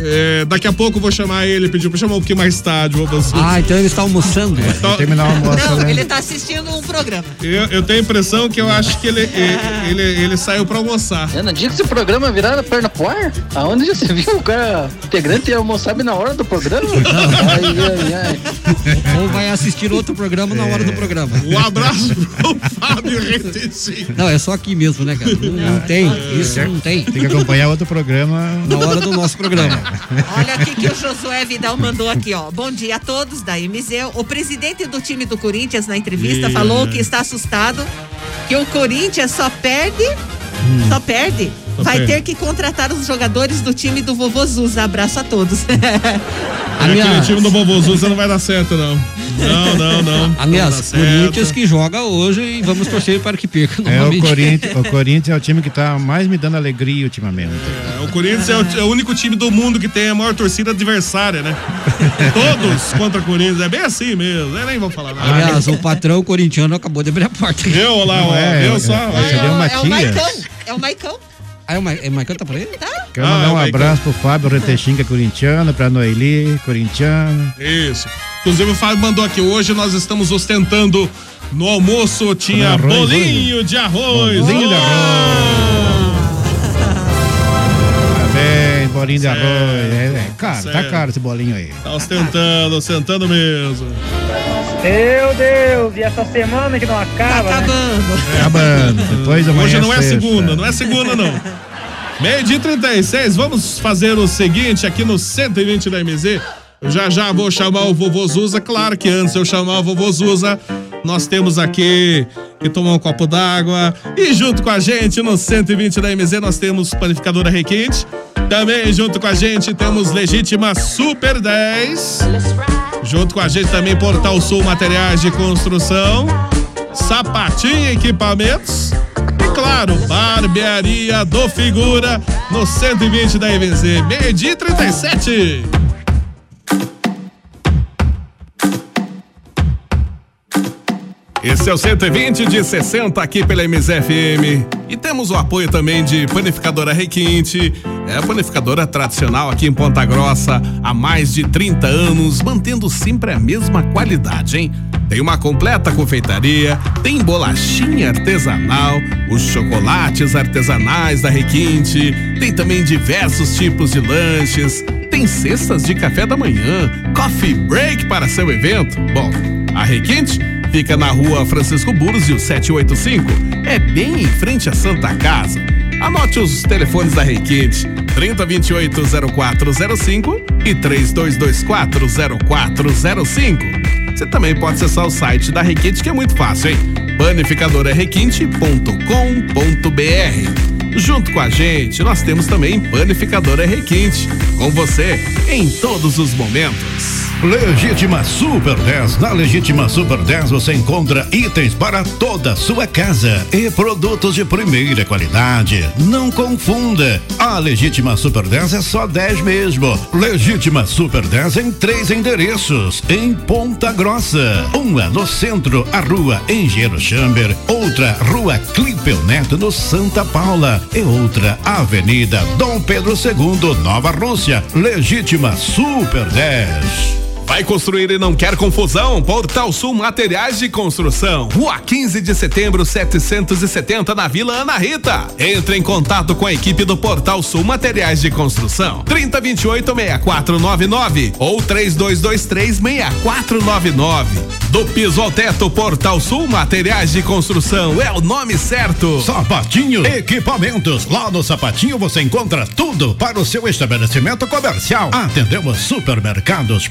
[SPEAKER 4] É, daqui a pouco eu vou chamar ele, pediu pra chamar um pouquinho mais tarde, o Bobozuza.
[SPEAKER 6] Ah, então ele está almoçando.
[SPEAKER 4] Então,
[SPEAKER 9] Terminar o almoço,
[SPEAKER 7] Não,
[SPEAKER 9] né?
[SPEAKER 7] ele tá assistindo um programa.
[SPEAKER 4] eu, eu tenho a impressão que eu acho que ele, ele, ele, ele saiu pra almoçar.
[SPEAKER 22] Eu não digo que esse programa virar perna pro ar? Aonde já se viu o cara integrante ia almoçar na hora do programa? Ai, ai, ai.
[SPEAKER 6] Ou vai assistir outro programa na hora do programa.
[SPEAKER 4] Um abraço pro Fábio Retetinho.
[SPEAKER 6] Não, é só aqui mesmo, né, cara? Não, não tem, isso não tem.
[SPEAKER 9] Tem que acompanhar outro programa.
[SPEAKER 6] Na hora do nosso programa.
[SPEAKER 7] Olha aqui que o Josué Vidal mandou aqui, ó. Bom dia a todos da MZ. O presidente do time do Corinthians, na entrevista,
[SPEAKER 4] Ih.
[SPEAKER 7] falou que está assustado, que o Corinthians só perde, só perde.
[SPEAKER 4] Só
[SPEAKER 7] Vai ter que contratar os jogadores do time do Vovô Zuza. Abraço a todos.
[SPEAKER 4] Aquele
[SPEAKER 6] Aliás-
[SPEAKER 4] time do Bobozuza não vai dar certo, não. Não, não, não. Não
[SPEAKER 6] Aliás,
[SPEAKER 4] certo.
[SPEAKER 6] Corinthians que joga hoje e vamos torcer para que perca
[SPEAKER 9] É, o. Corinthians, o Corinthians é o time que tá mais me dando alegria ultimamente.
[SPEAKER 4] É, o Corinthians é o, é o único time do mundo que tem a maior torcida adversária, né? Todos contra o Corinthians. É bem assim mesmo. Eu nem vou falar nada.
[SPEAKER 6] Aliás, o patrão corintiano acabou de abrir a porta.
[SPEAKER 4] Viu lá, ó.
[SPEAKER 9] Não é,
[SPEAKER 4] viu
[SPEAKER 9] é,
[SPEAKER 4] só?
[SPEAKER 9] é,
[SPEAKER 4] Aí,
[SPEAKER 9] é,
[SPEAKER 4] ó.
[SPEAKER 9] o
[SPEAKER 7] é o
[SPEAKER 9] Matias.
[SPEAKER 7] Maicão. É o Maicão.
[SPEAKER 6] Ah, é o Ma- é o Maicon tá por aí?
[SPEAKER 9] Quero
[SPEAKER 4] Ah,
[SPEAKER 9] mandar um
[SPEAKER 4] vai,
[SPEAKER 9] abraço pro Fábio Retechinga, corintiano, pra Noeli, corintiano.
[SPEAKER 4] Isso. Inclusive o Fábio mandou aqui hoje, nós estamos ostentando no almoço, tinha
[SPEAKER 9] Arroz,
[SPEAKER 4] bolinho de arroz.
[SPEAKER 9] Bolinho de Parabéns, bolinho de
[SPEAKER 4] Certo,
[SPEAKER 9] arroz. É, é caro, tá
[SPEAKER 4] certo.
[SPEAKER 9] caro esse bolinho aí.
[SPEAKER 4] Tá ostentando, ostentando mesmo.
[SPEAKER 23] Meu Deus, e essa semana que não acaba, né?
[SPEAKER 9] Acabando. Depois amanhã
[SPEAKER 4] Hoje não é
[SPEAKER 9] sexta.
[SPEAKER 4] segunda, não é segunda não. Meio dia e 36, vamos fazer o seguinte aqui no 120 da MZ. Eu já já vou chamar o vovô Zuza. Claro que antes de eu chamar o vovô Zuza, nós temos aqui que tomar um copo d'água. E junto com a gente no 120 da MZ nós temos panificadora Requinte. Também junto com a gente temos Legítima Super 10. Junto com a gente também Portal Sul Materiais de Construção. Sapatinho Equipamentos. E claro, Barbearia do Figura no 120 da MZ. Meio-dia e 37. Esse é o 120 de 60 aqui pela MZFM. E temos o apoio também de Panificadora Requinte. É a panificadora tradicional aqui em Ponta Grossa há mais de 30 anos, mantendo sempre a mesma qualidade, hein? Tem uma completa confeitaria, tem bolachinha artesanal, os chocolates artesanais da Requinte, tem também diversos tipos de lanches, tem cestas de café da manhã, coffee break para seu evento. Bom, a Requinte fica na rua Francisco Búzios 785, é bem em frente à Santa Casa. Anote os telefones da Requinte 3028-0405 e 3224-0405. Você também pode acessar o site da Requinte, que é muito fácil, hein? panificadorrequinte.com.br. Junto com a gente, nós temos também Panificadora Requinte, com você em todos os momentos.
[SPEAKER 9] Legítima Super 10. Na Legítima Super 10 você encontra itens para toda a sua casa e produtos de primeira qualidade. Não confunda. A Legítima Super 10 é só 10 mesmo. Legítima Super 10 em três endereços. Em Ponta Grossa. Uma no centro, a rua Engenheiro Chamber. Outra, rua Clipeu Neto, no Santa Paula. E outra, Avenida Dom Pedro II, Nova Rússia. Legítima Super 10.
[SPEAKER 4] Vai construir e não quer confusão? Portal Sul Materiais de Construção. Rua 15 de setembro, 770, na Vila Ana Rita. Entre em contato com a equipe do Portal Sul Materiais de Construção. 3028-6499 ou 3223-6499. Do piso ao teto, Portal Sul Materiais de Construção. É o nome certo.
[SPEAKER 9] Sapatinho Equipamentos. Lá no Sapatinho você encontra tudo para o seu estabelecimento comercial. Atendemos supermercados,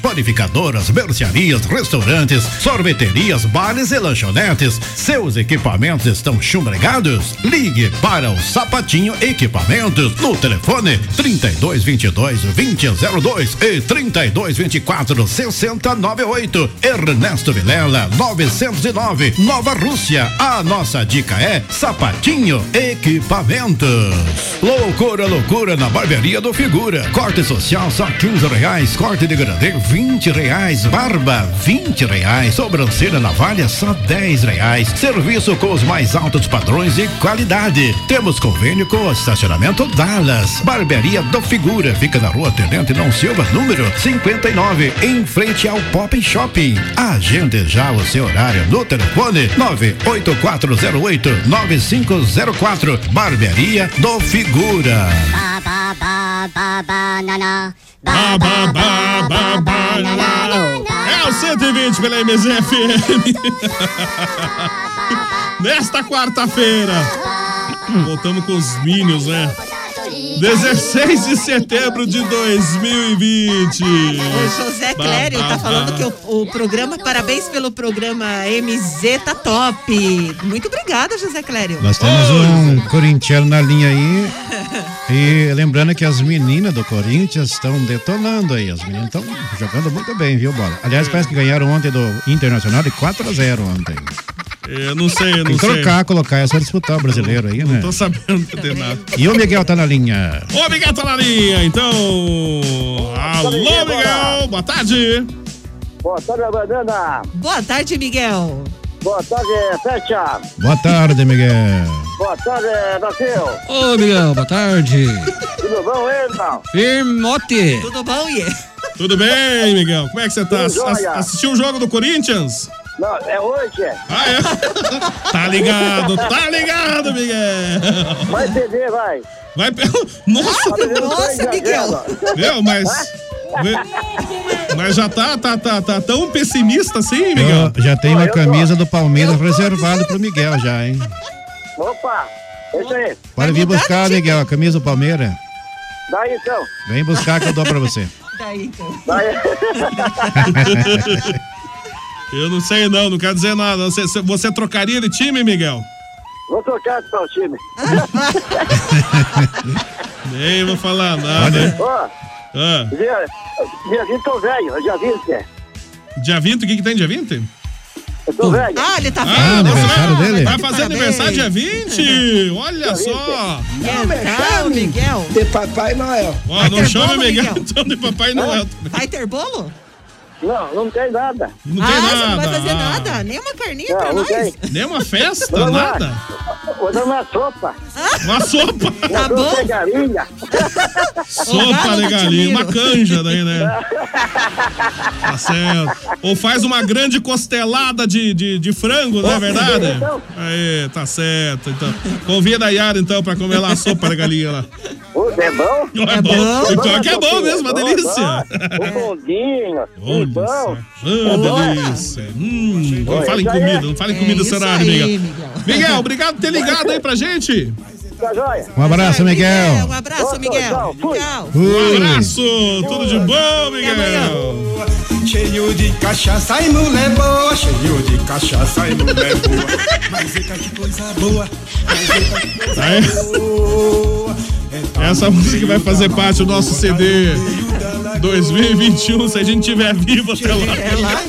[SPEAKER 9] panificadoras, mercearias, restaurantes, sorveterias, bares e lanchonetes. Seus equipamentos estão chumbregados? Ligue para o Sapatinho Equipamentos no telefone 3222 2002 e 3224 6098. Ernesto Vilela 909, Nova Rússia. A nossa dica é Sapatinho Equipamentos. Loucura, loucura na barbearia do Figura. Corte social só 15 reais. Corte de grande 20 reais. Barba 20 reais. Sobrancelha navalha só 10 reais. Serviço com os mais altos padrões e qualidade. Temos convênio com o estacionamento Dallas. Barbearia do Figura. Fica na rua Tenente Não Silva, número 59, em frente ao Pop Shopping. Agende já o seu horário no telefone 98408-9504. Barbearia do Figura.
[SPEAKER 24] Ba ba ba ba.
[SPEAKER 4] Ba, ba, banana. É o 120 pela MZFM. Nesta quarta-feira. Voltamos com os Minions, né? 16 de setembro de 2020.
[SPEAKER 7] O José Clério tá falando que o, o programa, parabéns pelo programa MZ, tá top. Muito obrigada, José Clério.
[SPEAKER 25] Nós temos um corintiano na linha aí. E lembrando que as meninas do Corinthians estão detonando aí. As meninas estão jogando muito bem, viu, Bola? Aliás, parece que ganharam ontem do Internacional de 4 a 0 ontem.
[SPEAKER 4] Eu não sei, eu
[SPEAKER 25] Tem
[SPEAKER 4] não
[SPEAKER 25] que
[SPEAKER 4] sei.
[SPEAKER 25] trocar, colocar, é só disputar o brasileiro aí, né?
[SPEAKER 4] Não tô sabendo de nada.
[SPEAKER 25] E o Miguel tá na linha.
[SPEAKER 4] Ô, Miguel tá na linha, então. Alô, Miguel, boa tarde.
[SPEAKER 26] Boa tarde, Banana.
[SPEAKER 7] Boa tarde, Miguel.
[SPEAKER 26] Boa tarde, Fecha.
[SPEAKER 25] Boa tarde, Miguel.
[SPEAKER 26] Boa tarde, Brasil.
[SPEAKER 6] Ô, Miguel, boa tarde.
[SPEAKER 26] Tudo bom, hein, irmão?
[SPEAKER 6] Firmote.
[SPEAKER 7] Tudo bom, Iê?
[SPEAKER 4] Tudo bem, Miguel? Como é que você tá? Ass- assistiu o jogo do Corinthians?
[SPEAKER 26] Não, é hoje.
[SPEAKER 4] Ah, é? Tá ligado, tá ligado, Miguel.
[SPEAKER 26] Vai perder, vai.
[SPEAKER 4] Vai pe- Nossa!
[SPEAKER 26] Nossa, Miguel.
[SPEAKER 4] Meu, mas. Mas já tá, tá, tá, tá tão pessimista assim, Miguel?
[SPEAKER 25] Eu já tem uma camisa do Palmeiras reservada pro Miguel já, hein?
[SPEAKER 26] Opa, deixa aí.
[SPEAKER 25] Pode vir buscar, Miguel, a camisa do Palmeiras.
[SPEAKER 26] Daí então.
[SPEAKER 25] Vem buscar que eu dou pra você.
[SPEAKER 7] Daí, então.
[SPEAKER 26] Daí.
[SPEAKER 4] Eu não sei não, não quero dizer nada. Você, você trocaria de time, Miguel?
[SPEAKER 26] Vou trocar para o time.
[SPEAKER 4] Nem vou falar nada.
[SPEAKER 26] Ó,
[SPEAKER 4] Ah,
[SPEAKER 26] dia, dia 20 tô velho, dia 20.
[SPEAKER 4] dia 20, o que, que tem dia 20?
[SPEAKER 26] Eu tô velho.
[SPEAKER 7] Ah, ele tá
[SPEAKER 4] Ah,
[SPEAKER 7] vendo?
[SPEAKER 25] aniversário dele?
[SPEAKER 4] Vai fazer
[SPEAKER 7] Parabéns.
[SPEAKER 4] aniversário dia 20? Olha só!
[SPEAKER 7] Então, Miguel.
[SPEAKER 11] De Papai Noel.
[SPEAKER 4] Ó, não chama Miguel
[SPEAKER 7] Miguel?
[SPEAKER 4] então de Papai Noel.
[SPEAKER 7] Vai ter bolo?
[SPEAKER 26] Não, não tem nada.
[SPEAKER 4] Não
[SPEAKER 7] ah,
[SPEAKER 4] tem
[SPEAKER 7] você não vai
[SPEAKER 4] nada.
[SPEAKER 7] fazer
[SPEAKER 4] Ah,
[SPEAKER 7] nada? Nem uma carninha
[SPEAKER 26] Não,
[SPEAKER 7] pra
[SPEAKER 26] não
[SPEAKER 7] nós?
[SPEAKER 26] tem.
[SPEAKER 4] Nem uma festa,
[SPEAKER 26] lá.
[SPEAKER 4] nada?
[SPEAKER 26] Vou dar uma sopa.
[SPEAKER 4] Uma sopa.
[SPEAKER 7] Tá
[SPEAKER 26] Uma sopa
[SPEAKER 7] bom?
[SPEAKER 26] de galinha.
[SPEAKER 4] Sopa de galinha, uma canja daí, né? Tá certo. Ou faz uma grande costelada de, de, de frango, não é verdade? Aí, tá certo. Então, convida a Yara então pra comer lá a sopa de galinha lá.
[SPEAKER 26] Ô, É bom?
[SPEAKER 4] É bom? E pior que é bom mesmo, uma
[SPEAKER 26] Bom,
[SPEAKER 4] delícia.
[SPEAKER 26] bom. Um bondinho. Bom.
[SPEAKER 4] Ah, delícia. Hum, não fala em
[SPEAKER 26] isso aí é-
[SPEAKER 4] comida, não fala em
[SPEAKER 7] É
[SPEAKER 4] comida esse horário,
[SPEAKER 7] aí,
[SPEAKER 4] Miguel.
[SPEAKER 7] Miguel.
[SPEAKER 4] Miguel, obrigado por ter ligado aí pra gente.
[SPEAKER 26] Tá joia?
[SPEAKER 9] Um abraço, Miguel.
[SPEAKER 7] Um abraço, Miguel.
[SPEAKER 26] tchau, fui.
[SPEAKER 7] Tchau.
[SPEAKER 4] Um abraço, tudo de bom, Miguel.
[SPEAKER 3] Cheio de cachaça e mulher boa, cheio de cachaça e mulher boa. Mas eita que coisa boa, mas eita que coisa boa.
[SPEAKER 4] Essa música vai fazer parte do nosso CD 2021, se a gente tiver vivo até lá.
[SPEAKER 7] É lá.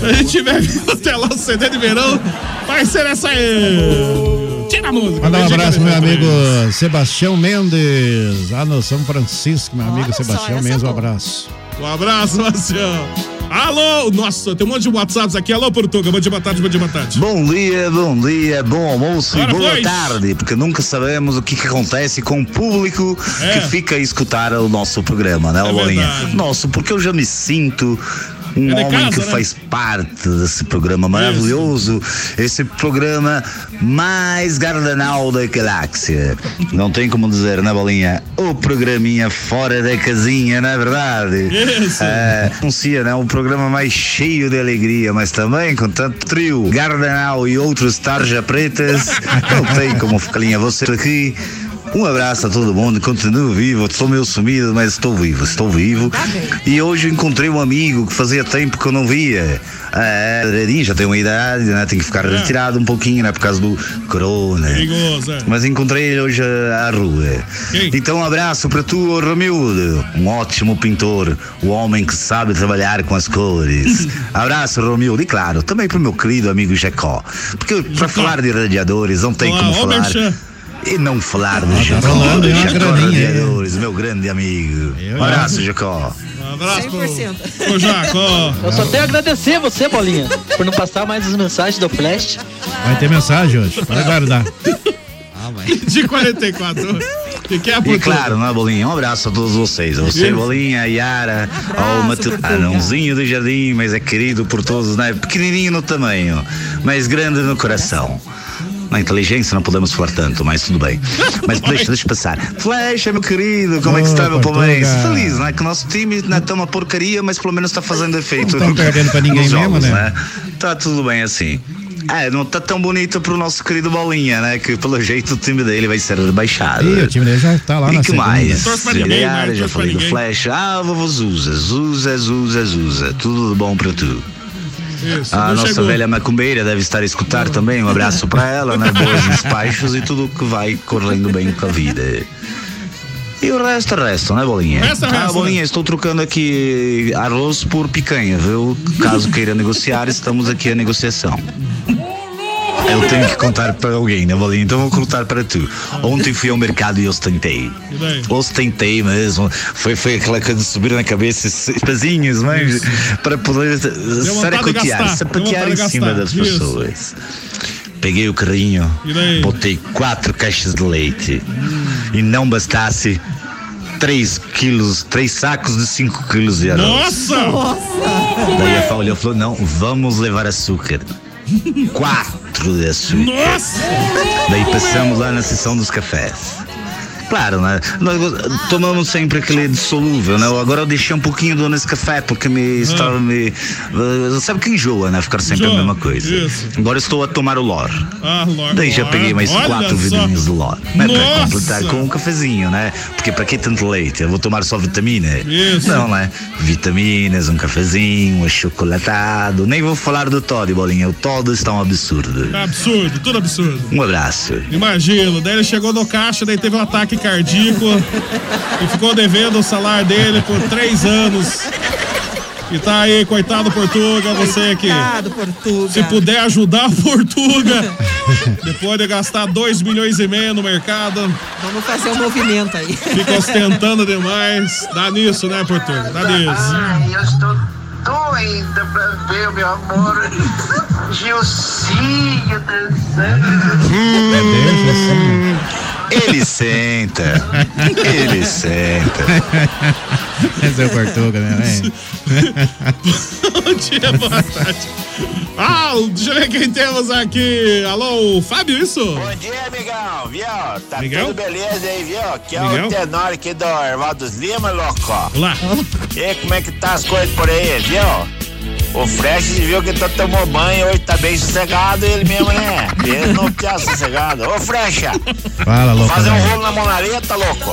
[SPEAKER 4] Se a gente tiver vivo até lá, o CD de verão vai ser essa aí. Tira a música.
[SPEAKER 9] Mandar um abraço,
[SPEAKER 4] eu
[SPEAKER 9] meu amigo. Sebastião Mendes, lá no São Francisco, meu amigo
[SPEAKER 7] Olha só,
[SPEAKER 9] Sebastião
[SPEAKER 7] essa
[SPEAKER 9] Mendes, um
[SPEAKER 7] é
[SPEAKER 9] abraço.
[SPEAKER 4] Um abraço, Marcião. Alô, nossa, tem um monte de WhatsApps aqui. Alô, Portuga, bom dia, boa tarde, bom dia, boa tarde.
[SPEAKER 27] Bom dia, bom dia, bom almoço
[SPEAKER 4] Ora,
[SPEAKER 27] e boa
[SPEAKER 4] pois.
[SPEAKER 27] tarde, porque nunca sabemos o que, que acontece com o público
[SPEAKER 4] É.
[SPEAKER 27] que fica a escutar o nosso programa, né,
[SPEAKER 4] É
[SPEAKER 27] Bolinha?
[SPEAKER 4] verdade.
[SPEAKER 27] Nosso, porque eu já me sinto um
[SPEAKER 4] É
[SPEAKER 27] homem
[SPEAKER 4] casa,
[SPEAKER 27] que
[SPEAKER 4] né?
[SPEAKER 27] faz parte desse programa maravilhoso, esse programa mais gardanal da galáxia. Não tem como dizer, né, Bolinha? O programinha fora da casinha, não é verdade?
[SPEAKER 4] Isso.
[SPEAKER 27] É, anuncia, né? Um programa mais cheio de alegria, mas também com tanto trio, Gardanal e outros tarja pretas. Não tem como ficar linha você aqui. Um abraço a todo mundo, continuo vivo, estou meio sumido, mas estou vivo, estou vivo. E hoje encontrei um amigo que fazia tempo que eu não via. É, Redinho já tem uma idade, né? Tem que ficar retirado um pouquinho, né? Por causa do corona.
[SPEAKER 4] É.
[SPEAKER 27] Mas encontrei ele hoje à rua. Então um abraço para tu, Romildo, um ótimo pintor, o homem que sabe trabalhar com as cores. abraço, Romildo, e claro, também para o meu querido amigo Jacó. Porque para falar de radiadores não tem como falar. E não falar do
[SPEAKER 9] tá
[SPEAKER 27] Jacó,
[SPEAKER 9] aí uma
[SPEAKER 27] Jacó. Radiadores, meu grande amigo. Um abraço, Jacó.
[SPEAKER 4] Um abraço pro,
[SPEAKER 7] 100%.
[SPEAKER 4] pro Jacó.
[SPEAKER 28] Eu só tenho a agradecer você, Bolinha, por não passar mais as mensagens do Flash.
[SPEAKER 9] Vai ter mensagem hoje, pode guardar.
[SPEAKER 6] Ah, vai.
[SPEAKER 4] De 44. Que que é,
[SPEAKER 27] E claro, né, Bolinha? Um abraço a todos vocês. A você,
[SPEAKER 4] Isso.
[SPEAKER 27] Bolinha, a Yara, ao Matu... Anãozinho do jardim, mas é querido por todos, né? Pequenininho no tamanho, mas grande no coração. Na inteligência não podemos falar tanto, mas tudo bem. Mas deixa, deixa passar. Flecha, meu querido, como é que está, meu palmeirense? Feliz, né? Que o nosso time não está uma porcaria, mas pelo menos está fazendo efeito.
[SPEAKER 9] Não tão perdendo pra ninguém
[SPEAKER 27] nos
[SPEAKER 9] mesmo,
[SPEAKER 27] jogos,
[SPEAKER 9] né?
[SPEAKER 27] Tá tudo bem assim. É, não tá tão bonito pro nosso querido Bolinha, né? Que pelo jeito o time dele vai ser rebaixado.
[SPEAKER 9] Ih, o time dele já tá lá
[SPEAKER 27] E
[SPEAKER 9] na
[SPEAKER 27] que
[SPEAKER 9] segunda.
[SPEAKER 27] mais? Yara,
[SPEAKER 4] né?
[SPEAKER 27] já falei do. Flash. Ah, vovô Zuza, Zuza, Zuza, Zuza. Tudo bom pra tu.
[SPEAKER 4] Isso,
[SPEAKER 27] A nossa
[SPEAKER 4] chegou.
[SPEAKER 27] velha macumbeira deve estar a escutar também. Um abraço pra ela, né? Boas despachos e tudo que vai correndo bem com a vida. E o resto é resto, né, Bolinha?
[SPEAKER 4] Resto é
[SPEAKER 27] ah, Bolinha, estou trocando aqui arroz por picanha, viu? Caso queira negociar, estamos aqui a negociação. Eu tenho que contar para alguém, né, Bolinha? Então vou contar para tu. Ontem fui ao mercado e ostentei.
[SPEAKER 4] E daí?
[SPEAKER 27] Ostentei mesmo. Foi, foi aquela coisa de subir na cabeça esses pezinhos, mas para poder
[SPEAKER 4] de
[SPEAKER 27] saracotear, sapatear em cima das
[SPEAKER 4] Isso.
[SPEAKER 27] pessoas. Peguei o carrinho, botei quatro caixas de leite. E não bastasse. Três quilos, três sacos de cinco quilos de arroz.
[SPEAKER 4] Nossa!
[SPEAKER 27] Daí a e falou: Não, vamos levar açúcar. Quatro de açúcar.
[SPEAKER 4] Nossa!
[SPEAKER 27] Daí passamos lá na sessão dos cafés. Claro, né? Nós tomamos sempre aquele dissolúvel, né? Agora eu deixei um pouquinho do nesse café porque me estava me. eh, Sabe que enjoa, né? Ficar sempre
[SPEAKER 4] Enjoa,
[SPEAKER 27] a mesma coisa.
[SPEAKER 4] isso.
[SPEAKER 27] Agora estou a tomar o LOR.
[SPEAKER 4] Ah, Lorde.
[SPEAKER 27] Daí já peguei mais
[SPEAKER 4] Olha
[SPEAKER 27] quatro vidrinhos de LOR. Mas para completar com um cafezinho, né? Porque para que tanto leite? Eu vou tomar só vitamina?
[SPEAKER 4] Isso.
[SPEAKER 27] Não, né? Vitaminas, um cafezinho, um achocolatado. Nem vou falar do Todd, bolinha. O Todd está um absurdo.
[SPEAKER 4] É absurdo, tudo absurdo.
[SPEAKER 27] Um abraço.
[SPEAKER 4] Imagino, daí ele chegou no caixa, daí teve um ataque cardíaco e ficou devendo o salário dele por três anos. E tá aí, coitado Portuga, você que
[SPEAKER 7] Coitado, Portuga.
[SPEAKER 4] se puder ajudar o Portuga, depois de gastar 2 milhões e meio no mercado,
[SPEAKER 7] Vamos fazer um movimento aí.
[SPEAKER 4] fica ostentando demais. Dá nisso, né, Portuga? Dá nisso.
[SPEAKER 14] Ai, eu estou doida pra ver o meu amor Gilcinho dançando.
[SPEAKER 27] Ele senta. Ele senta.
[SPEAKER 9] Esse é o Portuga, né? velho?
[SPEAKER 4] Bom dia, boa tarde. Ah, deixa eu ver quem temos aqui. Alô, Fábio, isso?
[SPEAKER 29] Bom dia, amigão, viu? Tá
[SPEAKER 4] Miguel?
[SPEAKER 29] tudo beleza aí, viu? Aqui é
[SPEAKER 4] Miguel?
[SPEAKER 29] o tenor aqui do Ervaldo Lima, louco.
[SPEAKER 4] Olá.
[SPEAKER 29] E aí, como é que tá as coisas por aí, viu? O Fresh viu que tu tomou banho hoje, tá bem sossegado ele mesmo, né? Ele não tinha sossegado. Ô, Frecha,
[SPEAKER 9] Fala, louco.
[SPEAKER 29] fazer um rolo na monareta, louco.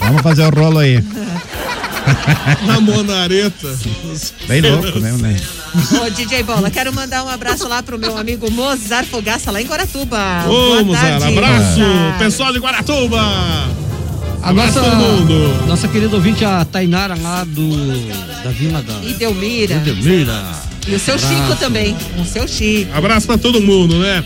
[SPEAKER 9] Vamos fazer o rolo aí.
[SPEAKER 4] Na monareta.
[SPEAKER 9] Bem louco mesmo, né?
[SPEAKER 7] Ô, DJ Bola, quero mandar um abraço lá pro meu amigo Mozart Fogaça, lá em Guaratuba.
[SPEAKER 4] Ô, Mozart, abraço.
[SPEAKER 7] Mozart.
[SPEAKER 4] Pessoal de Guaratuba.
[SPEAKER 6] A
[SPEAKER 4] Abraço
[SPEAKER 6] nossa,
[SPEAKER 4] todo mundo.
[SPEAKER 6] nossa querida ouvinte, a Tainara lá do, da Vila da
[SPEAKER 7] Idelmira.
[SPEAKER 6] Idelmira.
[SPEAKER 7] E o seu
[SPEAKER 6] Abraço.
[SPEAKER 7] Chico também. O seu Chico.
[SPEAKER 4] Abraço pra todo mundo, né?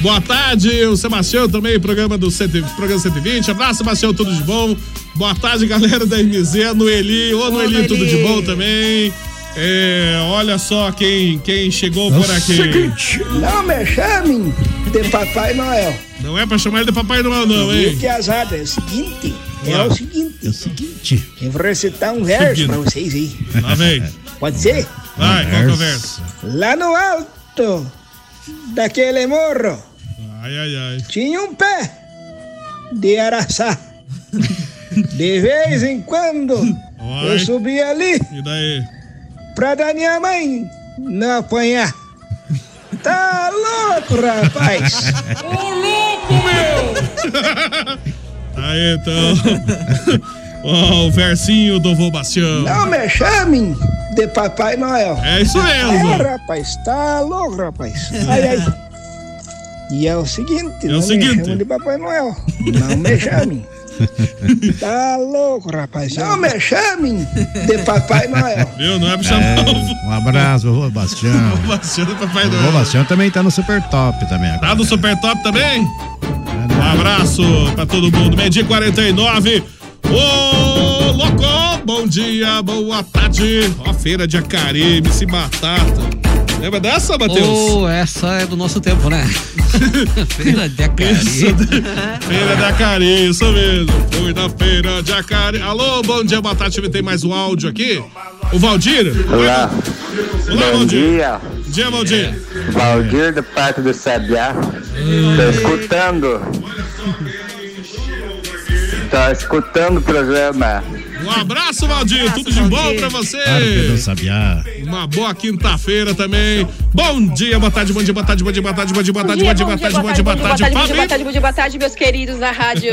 [SPEAKER 4] Boa tarde, o Sebastião também, programa do 100, programa 120. Abraço, Sebastião, tudo de bom. Boa tarde, galera da MZ, Noeli. Ô, Noeli, tudo de bom também. É, olha só quem, quem chegou por aqui.
[SPEAKER 11] Seguinte, não me chamem de Papai Noel.
[SPEAKER 4] Não é pra chamar ele de Papai Noel, não, hein?
[SPEAKER 11] Que azada, é o seguinte, é
[SPEAKER 4] Ah.
[SPEAKER 11] o seguinte.
[SPEAKER 9] É o seguinte.
[SPEAKER 11] Eu vou recitar um verso
[SPEAKER 4] Seguinte.
[SPEAKER 11] pra vocês aí.
[SPEAKER 4] Lá vem.
[SPEAKER 11] Pode ser?
[SPEAKER 4] Vai, qual que é o verso?
[SPEAKER 11] Lá no alto daquele morro
[SPEAKER 4] Ai, ai, ai.
[SPEAKER 11] tinha um pé de araçá. De vez em quando
[SPEAKER 4] Oi.
[SPEAKER 11] eu subia ali
[SPEAKER 4] E daí?
[SPEAKER 11] pra dar minha mãe não apanhar. Tá louco, rapaz?
[SPEAKER 4] Ô, louco, meu! Aí, então. Ó, o versinho do vô Bastião.
[SPEAKER 11] Não me chamem de Papai Noel.
[SPEAKER 4] É isso mesmo.
[SPEAKER 11] É, rapaz, tá louco, rapaz. Ai, ai. E é o seguinte,
[SPEAKER 4] É o
[SPEAKER 11] não
[SPEAKER 4] seguinte.
[SPEAKER 11] me chamem de Papai Noel. Não me chamem. Tá louco, rapaz. Não me chamem de Papai Noel.
[SPEAKER 4] Viu? Não é pra chamar o vô
[SPEAKER 9] Um abraço, vô Bastião.
[SPEAKER 4] Bastião do Papai
[SPEAKER 9] O vô
[SPEAKER 4] Noel.
[SPEAKER 9] Bastião também tá no Super Top também agora.
[SPEAKER 4] Tá no Super Top também? Abraço pra todo mundo. Meio-dia 49. Ô, louco! Bom dia, boa tarde. Ó, feira de Acari, MC Batata. Lembra dessa, Matheus?
[SPEAKER 6] Oh, essa é do nosso tempo, né? Feira de Acari.
[SPEAKER 4] Isso, feira de Acari, isso mesmo. Fui na feira de Acari. Alô, bom dia, boa tarde. Tem mais um áudio aqui. O Valdir?
[SPEAKER 30] Olá.
[SPEAKER 4] Olá,
[SPEAKER 30] Bom
[SPEAKER 4] Valdir.
[SPEAKER 30] dia.
[SPEAKER 4] Bom dia, Valdir.
[SPEAKER 30] Valdir do Parque do Sabiá. Tô escutando. Tô escutando o programa.
[SPEAKER 4] Um abraço, Valdir. Tudo de bom pra você.
[SPEAKER 9] Sabiá.
[SPEAKER 4] Uma boa quinta-feira também. Bom dia, boa tarde, bom dia, boa tarde, bom dia, boa tarde, bom dia, boa tarde, bom dia, boa tarde, bom dia, boa tarde,
[SPEAKER 31] boa tarde, boa tarde, boa tarde, meus queridos da rádio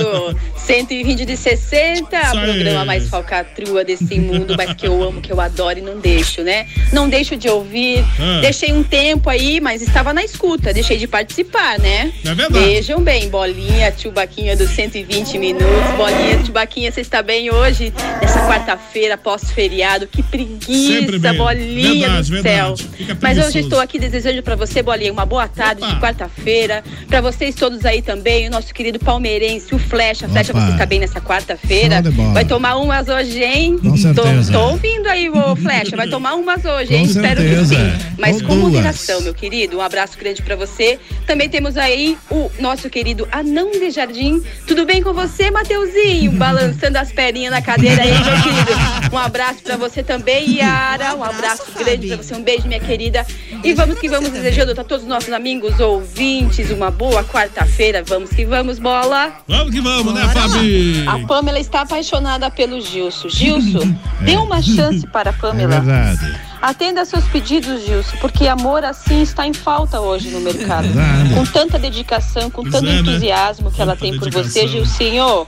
[SPEAKER 31] 120 de 60,
[SPEAKER 4] Isso aí.
[SPEAKER 31] programa mais falcatrua desse mundo, mas que eu amo, que eu adoro e não deixo, né? Não deixo de ouvir.
[SPEAKER 4] Ah.
[SPEAKER 31] Deixei um tempo aí, mas estava na escuta, deixei de participar, né?
[SPEAKER 4] É verdade.
[SPEAKER 31] Vejam bem, bolinha, tio Baquinha dos 120 minutos. Bolinha, tio Baquinha, você está bem hoje? Nessa quarta-feira, pós-feriado, que preguiça, bolinha
[SPEAKER 4] Verdade,
[SPEAKER 31] do céu. Mas hoje estou aqui desejando pra você, Bolinha, uma boa tarde de quarta-feira. Pra vocês todos aí também, o nosso querido palmeirense, o Flecha. Flecha,
[SPEAKER 9] Opa.
[SPEAKER 31] você está bem nessa quarta-feira? Vai tomar umas hoje, hein?
[SPEAKER 9] Com certeza.
[SPEAKER 31] Tô, tô ouvindo aí, ô Flecha. Vai tomar umas hoje,
[SPEAKER 9] Com
[SPEAKER 31] hein? Espero que
[SPEAKER 9] certeza.
[SPEAKER 31] sim. Mas com
[SPEAKER 9] duas.
[SPEAKER 31] moderação, meu querido. Um abraço grande pra você. Também temos aí o nosso querido Anão de Jardim. Tudo bem com você, Mateuzinho? Balançando as perninhas na cadeira aí, querido. Um abraço pra você também, Yara. Um abraço grande pra você. Um beijo, minha querida. E vamos que vamos, desejando a todos os nossos amigos ouvintes uma boa quarta-feira. Vamos que vamos, bola.
[SPEAKER 4] Vamos que vamos, né, Fabi?
[SPEAKER 31] A Pamela está apaixonada pelo Gilson. Gilson, dê uma chance para a
[SPEAKER 9] É
[SPEAKER 31] Pamela.
[SPEAKER 9] verdade.
[SPEAKER 31] Atenda seus pedidos, Gilson, porque amor assim está em falta hoje no mercado.
[SPEAKER 9] Verdade.
[SPEAKER 31] Com tanta dedicação, com
[SPEAKER 9] Pois
[SPEAKER 31] tanto
[SPEAKER 9] é, né?
[SPEAKER 31] entusiasmo que ela tem por você,
[SPEAKER 9] dedicação.
[SPEAKER 31] Gilcinho.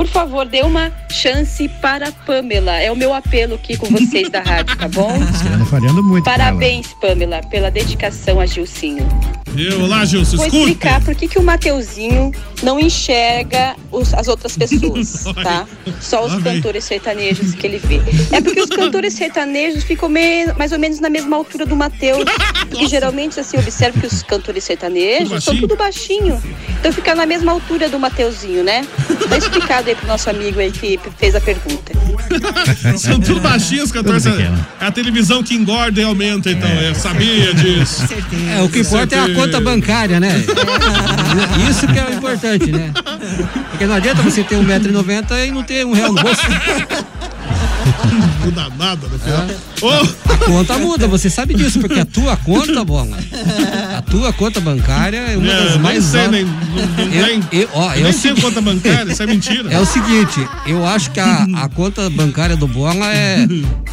[SPEAKER 31] Por favor, dê uma chance para a Pamela. É o meu apelo aqui com vocês da rádio, tá bom?
[SPEAKER 9] Ando falhando muito.
[SPEAKER 31] Parabéns, Pamela, pela dedicação a Gilcinho.
[SPEAKER 4] Viu? Olá, Gilson,
[SPEAKER 31] Vou
[SPEAKER 4] escuta.
[SPEAKER 31] explicar por que, que o Mateuzinho não enxerga os- as outras pessoas, tá? Só os
[SPEAKER 4] Lá
[SPEAKER 31] cantores sertanejos que ele vê. É porque os cantores sertanejos ficam me- mais ou menos na mesma altura do Mateus. Porque geralmente, assim, observo que os cantores sertanejos
[SPEAKER 4] Tudo
[SPEAKER 31] são tudo baixinho. Então fica na mesma altura do Mateuzinho, né? Tá explicado aí pro nosso amigo aí que fez a pergunta.
[SPEAKER 4] São tudo baixinhos, cantores.
[SPEAKER 9] Tudo pequeno.
[SPEAKER 4] É a televisão que engorda e aumenta, então. Eu sabia disso.
[SPEAKER 6] É, o que importa é a conta bancária, né? Isso que é o importante, né? Porque não adianta você ter 1,90m e não ter um real no bolso.
[SPEAKER 4] Não muda nada no final. Ô,
[SPEAKER 6] A conta muda, você sabe disso, porque a tua conta, bola, a tua conta bancária é uma
[SPEAKER 4] É,
[SPEAKER 6] das
[SPEAKER 4] nem
[SPEAKER 6] mais
[SPEAKER 4] sei,
[SPEAKER 6] altas.
[SPEAKER 4] nem- não- não
[SPEAKER 6] Eu-
[SPEAKER 4] tem.
[SPEAKER 6] eu- ó,
[SPEAKER 4] Nem
[SPEAKER 6] é o
[SPEAKER 4] tenho
[SPEAKER 6] segui-
[SPEAKER 4] conta bancária, isso é mentira.
[SPEAKER 6] É o seguinte, eu acho que a, a conta bancária do Bola é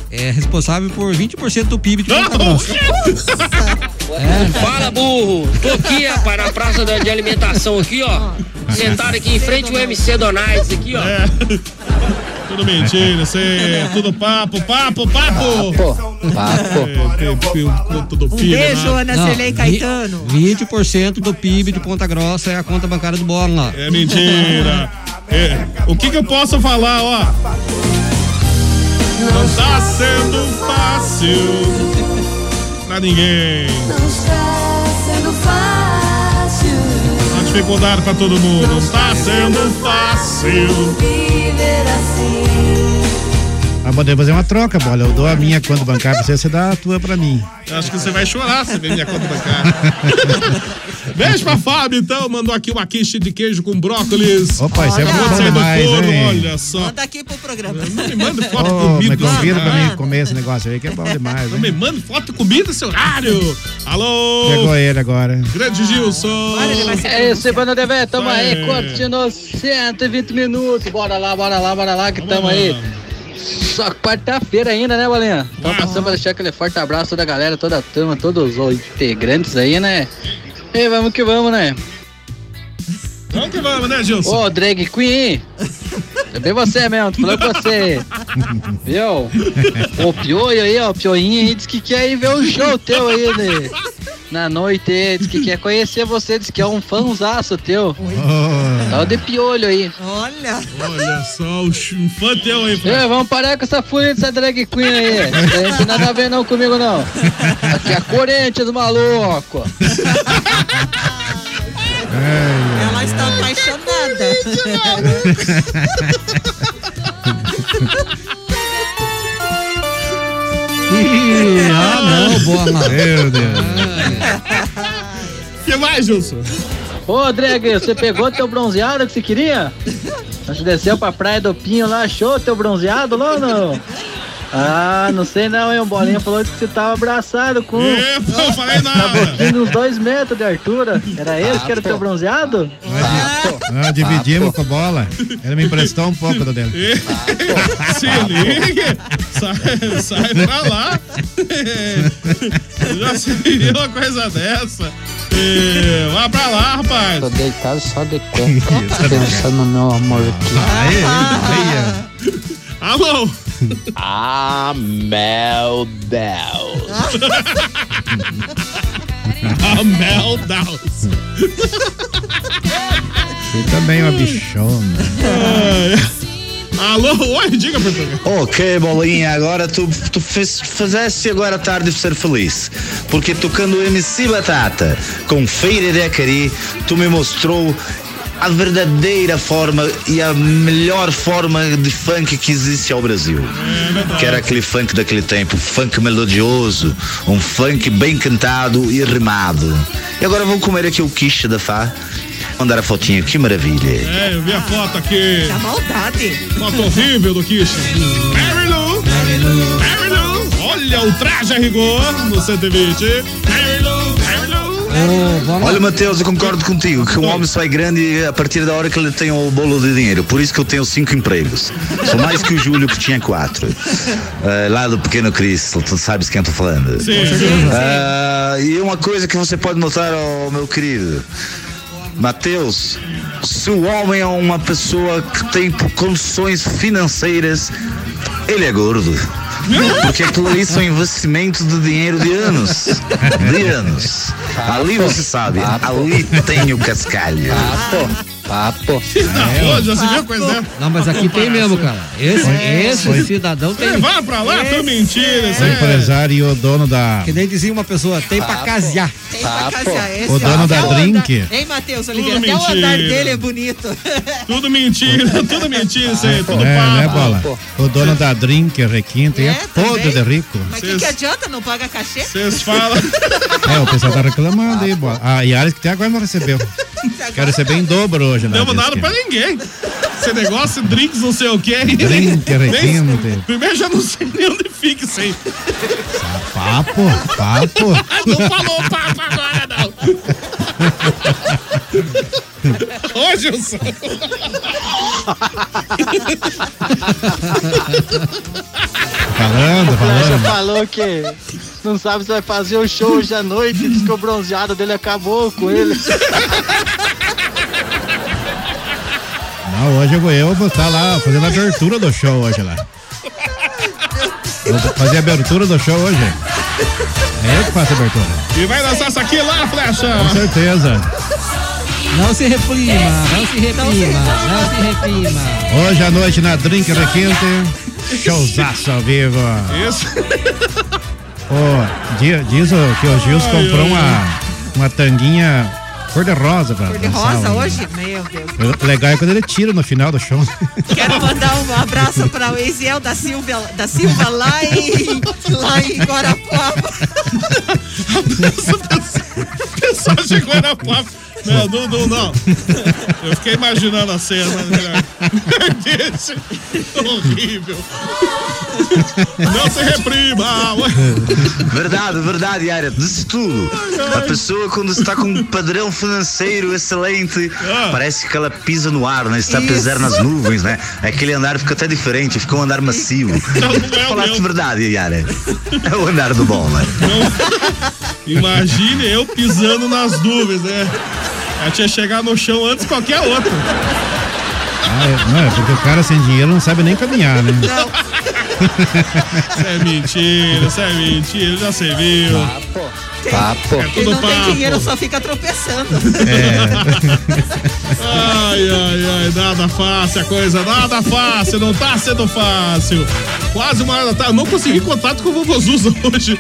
[SPEAKER 6] é responsável por 20% do PIB de Ponta Grossa. É.
[SPEAKER 32] Fala, burro. Tô aqui, rapaz, na praça da- de alimentação aqui, ó. Sentado aqui em frente ao MC Donais aqui, ó.
[SPEAKER 4] É. Tudo mentira, aí é tudo papo, papo, papo. Papo. Tudo
[SPEAKER 7] Um
[SPEAKER 4] filho,
[SPEAKER 7] beijo,
[SPEAKER 4] né?
[SPEAKER 7] Ana Celei Caetano.
[SPEAKER 6] 20% do PIB de Ponta Grossa é a conta bancária do bola lá.
[SPEAKER 4] É mentira. É, o que que eu posso falar, ó? Não tá sendo fácil pra ninguém.
[SPEAKER 3] Não está
[SPEAKER 4] Dificuldade pra todo mundo. Não tá sendo fácil.
[SPEAKER 3] viver assim.
[SPEAKER 9] Mas podemos fazer uma troca, bola. Eu dou a minha conta bancária pra você, você dá a tua pra mim.
[SPEAKER 4] Eu acho que você vai chorar se ver minha conta bancária. Beijo pra Fábio, então. Mandou aqui uma quiche de queijo com brócolis.
[SPEAKER 9] Opa, isso é bom
[SPEAKER 4] de
[SPEAKER 9] demais,
[SPEAKER 4] forno,
[SPEAKER 9] hein?
[SPEAKER 4] Olha só.
[SPEAKER 7] Manda aqui pro programa.
[SPEAKER 4] Não me manda foto de
[SPEAKER 9] Ô,
[SPEAKER 4] comida.
[SPEAKER 9] me convida pra mim comer esse negócio aí, que é bom demais,
[SPEAKER 4] Não me manda foto de comida esse horário. Alô.
[SPEAKER 9] Pegou ele agora.
[SPEAKER 4] Grande Gilson.
[SPEAKER 28] É isso, Banda Devé, tamo aí, curtindo 120 minutos. Bora lá, bora lá, bora lá, que tamo aí. Só quarta-feira ainda, né, Bolinha? Então passando pra deixar aquele forte abraço da galera, toda a turma, todos os integrantes aí, né? E vamos que vamos, né?
[SPEAKER 4] Vamos que vamos, né, Gilson?
[SPEAKER 28] Ô, drag queen! É bem você mesmo, tô falando com você. Viu? O Pioio aí, ó, o Pioinho aí, disse que quer ir ver o show teu aí, né? Na noite, disse que quer conhecer você, disse que é um fãzaço teu. Tá o de piolho aí.
[SPEAKER 7] Olha.
[SPEAKER 4] Olha só, o ch- um fã teu aí.
[SPEAKER 28] É, vamos parar com essa fúria dessa drag queen aí. Não tem nada a ver não comigo não. Aqui é Corinthians, maluco.
[SPEAKER 7] Ela está apaixonada.
[SPEAKER 6] Não, bola.
[SPEAKER 9] Meu Deus.
[SPEAKER 4] O que mais, Gilson?
[SPEAKER 28] Ô, drag, você pegou teu bronzeado que você queria? Você desceu pra praia do Pinho lá, achou teu bronzeado lá ou não? Ah, não sei não, hein? O Bolinha falou que você tava abraçado com...
[SPEAKER 4] É, pô, eu falei
[SPEAKER 28] Na
[SPEAKER 4] nada.
[SPEAKER 28] uns dois metros de altura. Era esse que era o teu bronzeado?
[SPEAKER 9] Ah, dividimos com a bola. Ele me emprestou um pouco do dele.
[SPEAKER 4] Se liga. Sai, sai pra lá. Já se viu uma coisa dessa. É, Vá pra lá, rapaz.
[SPEAKER 21] Tô deitado só de cueca, pensando no meu amor aqui.
[SPEAKER 4] Alô?
[SPEAKER 21] Ah, meu Deus.
[SPEAKER 4] A Mel Downs.
[SPEAKER 9] Você também é uma bichona.
[SPEAKER 4] Alô, oi, diga, Portugal.
[SPEAKER 27] Ok, bolinha, agora tu, tu fez, fizeste agora a tarde de ser feliz. Porque tocando o MC Batata com Feira de Acari, tu me mostrou a verdadeira forma e a melhor forma de funk que existe ao Brasil. Que era aquele funk daquele tempo, funk melodioso, um funk bem cantado e rimado. E agora vou comer aqui o quiche da Fá. Mandar a fotinha, que maravilha.
[SPEAKER 4] É, eu vi a foto aqui.
[SPEAKER 7] Da maldade.
[SPEAKER 4] Foto horrível do Kish. Mary Lou. Mary Lou. Olha o traje a rigor no 120. Mary Lou. Mary Lou.
[SPEAKER 27] Olha, Matheus, eu concordo contigo que um homem só é grande a partir da hora que ele tem o bolo de dinheiro. Por isso que eu tenho cinco empregos. Sou mais que o Júlio, que tinha quatro. Ah, lá do Pequeno Cristo, tu sabes quem eu tô falando.
[SPEAKER 3] Sim, sim.
[SPEAKER 27] Ah, e uma coisa que você pode notar, ó, meu querido. Mateus, se o homem é uma pessoa que tem condições financeiras, ele é gordo. Porque aquilo ali são investimentos de dinheiro de anos. De anos. Ali você sabe, ali tem o cascalho.
[SPEAKER 21] Papo.
[SPEAKER 4] Se viu coisa dessa?
[SPEAKER 6] Não, mas aqui tem mesmo, cara. Esse, esse cidadão tem.
[SPEAKER 4] É, vai pra lá, tu mentira.
[SPEAKER 9] O empresário e o dono da.
[SPEAKER 6] Que nem dizia uma pessoa, tem pra casear.
[SPEAKER 7] Tem pra casear. Esse
[SPEAKER 9] O dono da Drink.
[SPEAKER 7] andar- Hein, Matheus Oliveira?
[SPEAKER 4] Tudo
[SPEAKER 7] Até o andar dele é bonito.
[SPEAKER 4] Tudo mentira, tudo mentira, isso aí, tudo
[SPEAKER 9] É, né,
[SPEAKER 4] papo.
[SPEAKER 9] bola? O dono da Drink, Requinta, é, todo de rico.
[SPEAKER 7] Mas o que, que adianta? Não paga cachê?
[SPEAKER 4] Vocês falam.
[SPEAKER 9] É, o pessoal tá reclamando aí, bola. A Yaris que até agora não recebeu. Quero receber em dobro hoje, né?
[SPEAKER 4] Não deu nada pra ninguém. Esse negócio, drinks, não sei o que.
[SPEAKER 9] Drink, requinte.
[SPEAKER 4] Primeiro já não sei nem onde fica isso aí.
[SPEAKER 9] Papo, papo.
[SPEAKER 4] Não falou papo agora, não. Ô, Gilson.
[SPEAKER 9] Falando,
[SPEAKER 22] O Flecha
[SPEAKER 9] falando.
[SPEAKER 22] falou que não sabe se vai fazer o show hoje à noite, diz que o bronzeado dele acabou com ele.
[SPEAKER 9] Não, hoje eu vou, eu vou estar lá fazendo a abertura do show hoje lá. Vou fazer a abertura do show hoje. É eu que faço a abertura.
[SPEAKER 4] E vai dançar essa aqui lá, Flecha.
[SPEAKER 9] Com certeza.
[SPEAKER 6] Não se reprima, não se reprima, não se reprima.
[SPEAKER 9] Hoje à noite na Drink Requinte, showzaço ao vivo.
[SPEAKER 4] Isso.
[SPEAKER 9] Di- diz o que o Gils
[SPEAKER 7] Ai,
[SPEAKER 9] comprou
[SPEAKER 7] ai.
[SPEAKER 9] uma, uma tanguinha cor-de-rosa pra
[SPEAKER 7] Cor de rosa
[SPEAKER 9] hoje.
[SPEAKER 7] hoje? Meu Deus.
[SPEAKER 9] O legal é quando ele tira no final do show.
[SPEAKER 7] Quero mandar um abraço para o Eisiel da Silva, da Silva lá em, lá em Guarapuava.
[SPEAKER 4] Pessoal de Guarapuava. Não, não, não, não. Eu fiquei imaginando a cena. né? Deixa. Horrível. Não se reprima.
[SPEAKER 27] Verdade, verdade, Yara. Disse tudo. A pessoa, quando está com um padrão financeiro excelente, parece que ela pisa no ar, né? Está a pisar nas nuvens, né? Aquele andar fica até diferente, fica um andar macio. Falaste verdade, Yara. É o andar do bom, né?
[SPEAKER 4] Imagine eu pisando nas nuvens, né? Eu tinha chegado no chão antes de qualquer outro.
[SPEAKER 9] Ah, é, não, é porque o cara sem dinheiro não sabe nem caminhar, né?
[SPEAKER 4] Isso é mentira, isso é mentira, já você viu.
[SPEAKER 22] Papo.
[SPEAKER 4] É
[SPEAKER 7] Quem
[SPEAKER 4] tudo
[SPEAKER 7] não tem
[SPEAKER 4] papo.
[SPEAKER 7] dinheiro só fica tropeçando.
[SPEAKER 4] Ai, ai, ai, nada fácil a coisa, nada fácil, não tá sendo fácil. Quase uma hora da tarde, eu não consegui contato com o vovô Zuza hoje.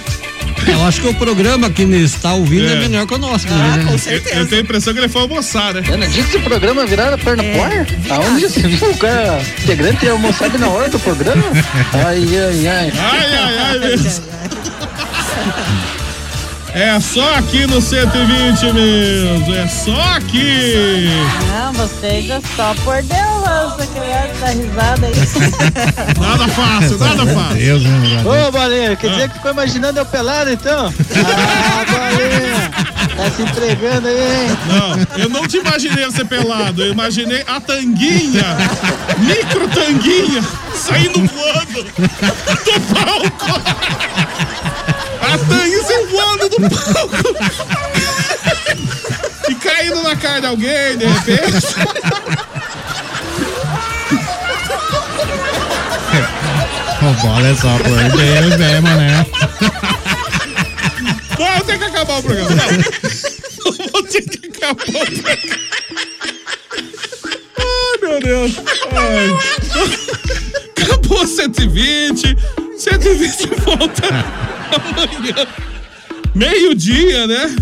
[SPEAKER 6] Eu acho que o programa que está ouvindo é,
[SPEAKER 4] É.
[SPEAKER 6] melhor que o nosso.
[SPEAKER 7] Ah,
[SPEAKER 6] né?
[SPEAKER 4] Eu, eu tenho a impressão que ele foi almoçar, né?
[SPEAKER 22] Ana, disse que o programa virava perna ar? Aonde você viu o cara integrante ia almoçar na hora do programa? Ai, ai, ai.
[SPEAKER 4] Ai, ai, ai, mesmo. É só aqui no 120 mesmo, é só aqui.
[SPEAKER 33] Não, vocês é só por Deus, essa criança da risada aí.
[SPEAKER 4] Nada fácil, nada fácil.
[SPEAKER 9] Deus, né,
[SPEAKER 22] Ô, Bolinha, quer dizer que ficou imaginando eu pelado então? Ah, Bolinha, tá se entregando aí, hein?
[SPEAKER 4] Não, eu não te imaginei você pelado, eu imaginei a tanguinha, micro tanguinha, saindo voando do palco. A tanguinha voando do palco. E caindo na cara de alguém, de repente.
[SPEAKER 9] O bola é só por Deus mesmo, né?
[SPEAKER 4] Não, tem que acabar o programa. Não. Vou ter que acabar o programa. Ai, meu Deus. Ai. Acabou 120. 120 volta amanhã. Meio-dia, né?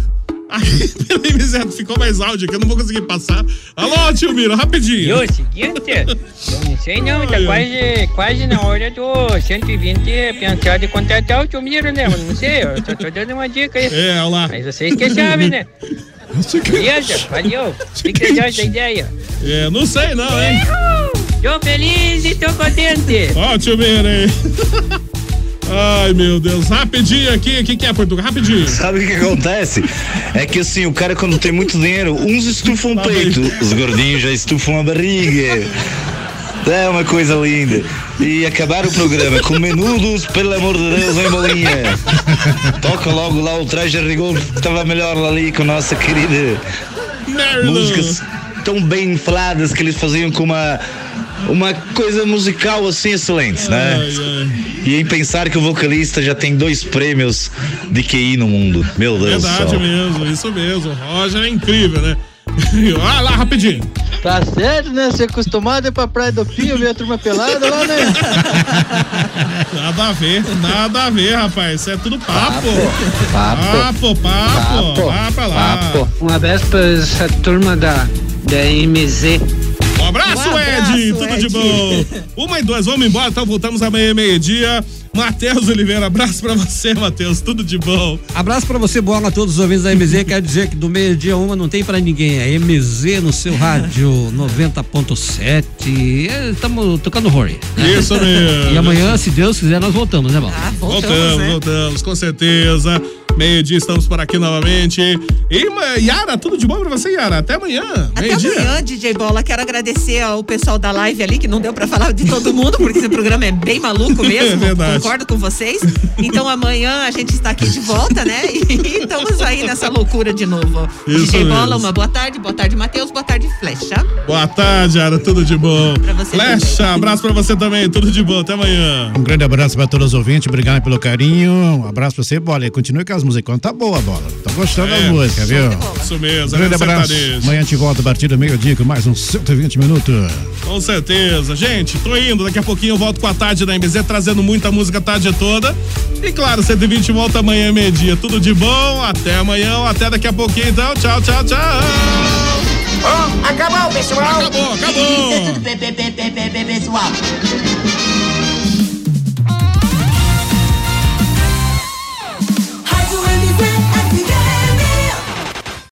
[SPEAKER 4] Aí, pelo MZ, ficou mais áudio aqui, eu não vou conseguir passar. Alô, tio Miro, rapidinho.
[SPEAKER 18] E o seguinte, eu não sei não, tá quase, quase na hora do 120 pensar de contratar o tio Miro, né? Eu não sei, eu só tô dando uma dica aí.
[SPEAKER 4] É, olha lá.
[SPEAKER 18] Mas vocês que sabem, né? Beleza, valeu. Vocês acham da ideia?
[SPEAKER 4] É, não sei não, hein?
[SPEAKER 18] Tô feliz e tô contente.
[SPEAKER 4] Ó, tio Miro aí. Ai, meu Deus. Rapidinho aqui, o que, que é, Portugal? Rapidinho.
[SPEAKER 27] Sabe o que acontece? É que assim, o cara quando tem muito dinheiro, uns estufam o peito, os gordinhos já estufam a barriga. É uma coisa linda. E acabar o programa com menudos, pelo amor de Deus, em bolinha. Toca logo lá o traje a rigor que estava melhor ali com a nossa querida. Músicas tão bem faladas que eles faziam com uma, uma coisa musical assim excelente, né? E em pensar que o vocalista já tem dois prêmios de QI no mundo. Meu Deus do
[SPEAKER 4] Verdade
[SPEAKER 27] céu.
[SPEAKER 4] mesmo, isso mesmo. O Roger é incrível, né? Olha lá, rapidinho.
[SPEAKER 22] Tá certo, né? Ser acostumado é pra Praia do Pinho, ver a turma pelada lá, né?
[SPEAKER 4] Nada a ver, nada a ver, rapaz. Isso é tudo papo.
[SPEAKER 22] Papo.
[SPEAKER 4] Papo, papo. Vá pra lá.
[SPEAKER 18] Um abraço pra essa turma da, da MZ.
[SPEAKER 4] Abraço,
[SPEAKER 18] Um abraço,
[SPEAKER 4] Ed. Tudo de
[SPEAKER 18] Ed.
[SPEAKER 4] bom. Uma e duas, vamos embora, então voltamos amanhã, meio-dia. Matheus Oliveira, abraço pra você, Matheus. Tudo de bom.
[SPEAKER 6] Abraço pra você, bola a todos os ouvintes da MZ. Quer dizer que do meio-dia uma não tem pra ninguém. É MZ no seu rádio 90.7. Estamos tocando Rory.
[SPEAKER 4] Isso mesmo.
[SPEAKER 6] E amanhã, se Deus quiser, nós voltamos, né, Bola?
[SPEAKER 4] voltamos, voltamos, com certeza. Meio-dia estamos por aqui novamente. E Yara, tudo de bom pra você, Yara? Até amanhã.
[SPEAKER 7] Até amanhã, DJ Bola. Quero agradecer ao pessoal da live ali, que não deu pra falar de todo mundo, porque esse programa é bem maluco mesmo.
[SPEAKER 4] É verdade.
[SPEAKER 7] Concordo com vocês. Então amanhã a gente está aqui de volta, né? E estamos aí nessa loucura de novo.
[SPEAKER 4] Isso
[SPEAKER 7] DJ Bola,
[SPEAKER 4] mesmo.
[SPEAKER 7] uma boa tarde. Boa tarde, Matheus. Boa tarde, Flecha.
[SPEAKER 4] Boa tarde, Yara. Tudo de bom. Flecha, abraço pra você também. Tudo de bom. Até amanhã.
[SPEAKER 9] Um grande abraço para todos os ouvintes, obrigado pelo carinho. Um abraço pra você, bola. E continue com as músicas. Tá boa, bola. Tô gostando
[SPEAKER 4] É,
[SPEAKER 9] das músicas, viu?
[SPEAKER 4] Isso mesmo.
[SPEAKER 9] Um grande abraço.
[SPEAKER 4] sertanejo.
[SPEAKER 9] Amanhã a gente volta a partir do meio-dia com mais uns 120 minutos.
[SPEAKER 4] Com certeza. Gente, tô indo. Daqui a pouquinho eu volto com a tarde da MBZ, trazendo muita música a tarde toda. E claro, 120 volta amanhã, meio-dia. Tudo de bom. Até amanhã, até daqui a pouquinho, então. Tchau, tchau, tchau.
[SPEAKER 3] Ó, acabou, pessoal.
[SPEAKER 4] Acabou, acabou.
[SPEAKER 3] Pessoal.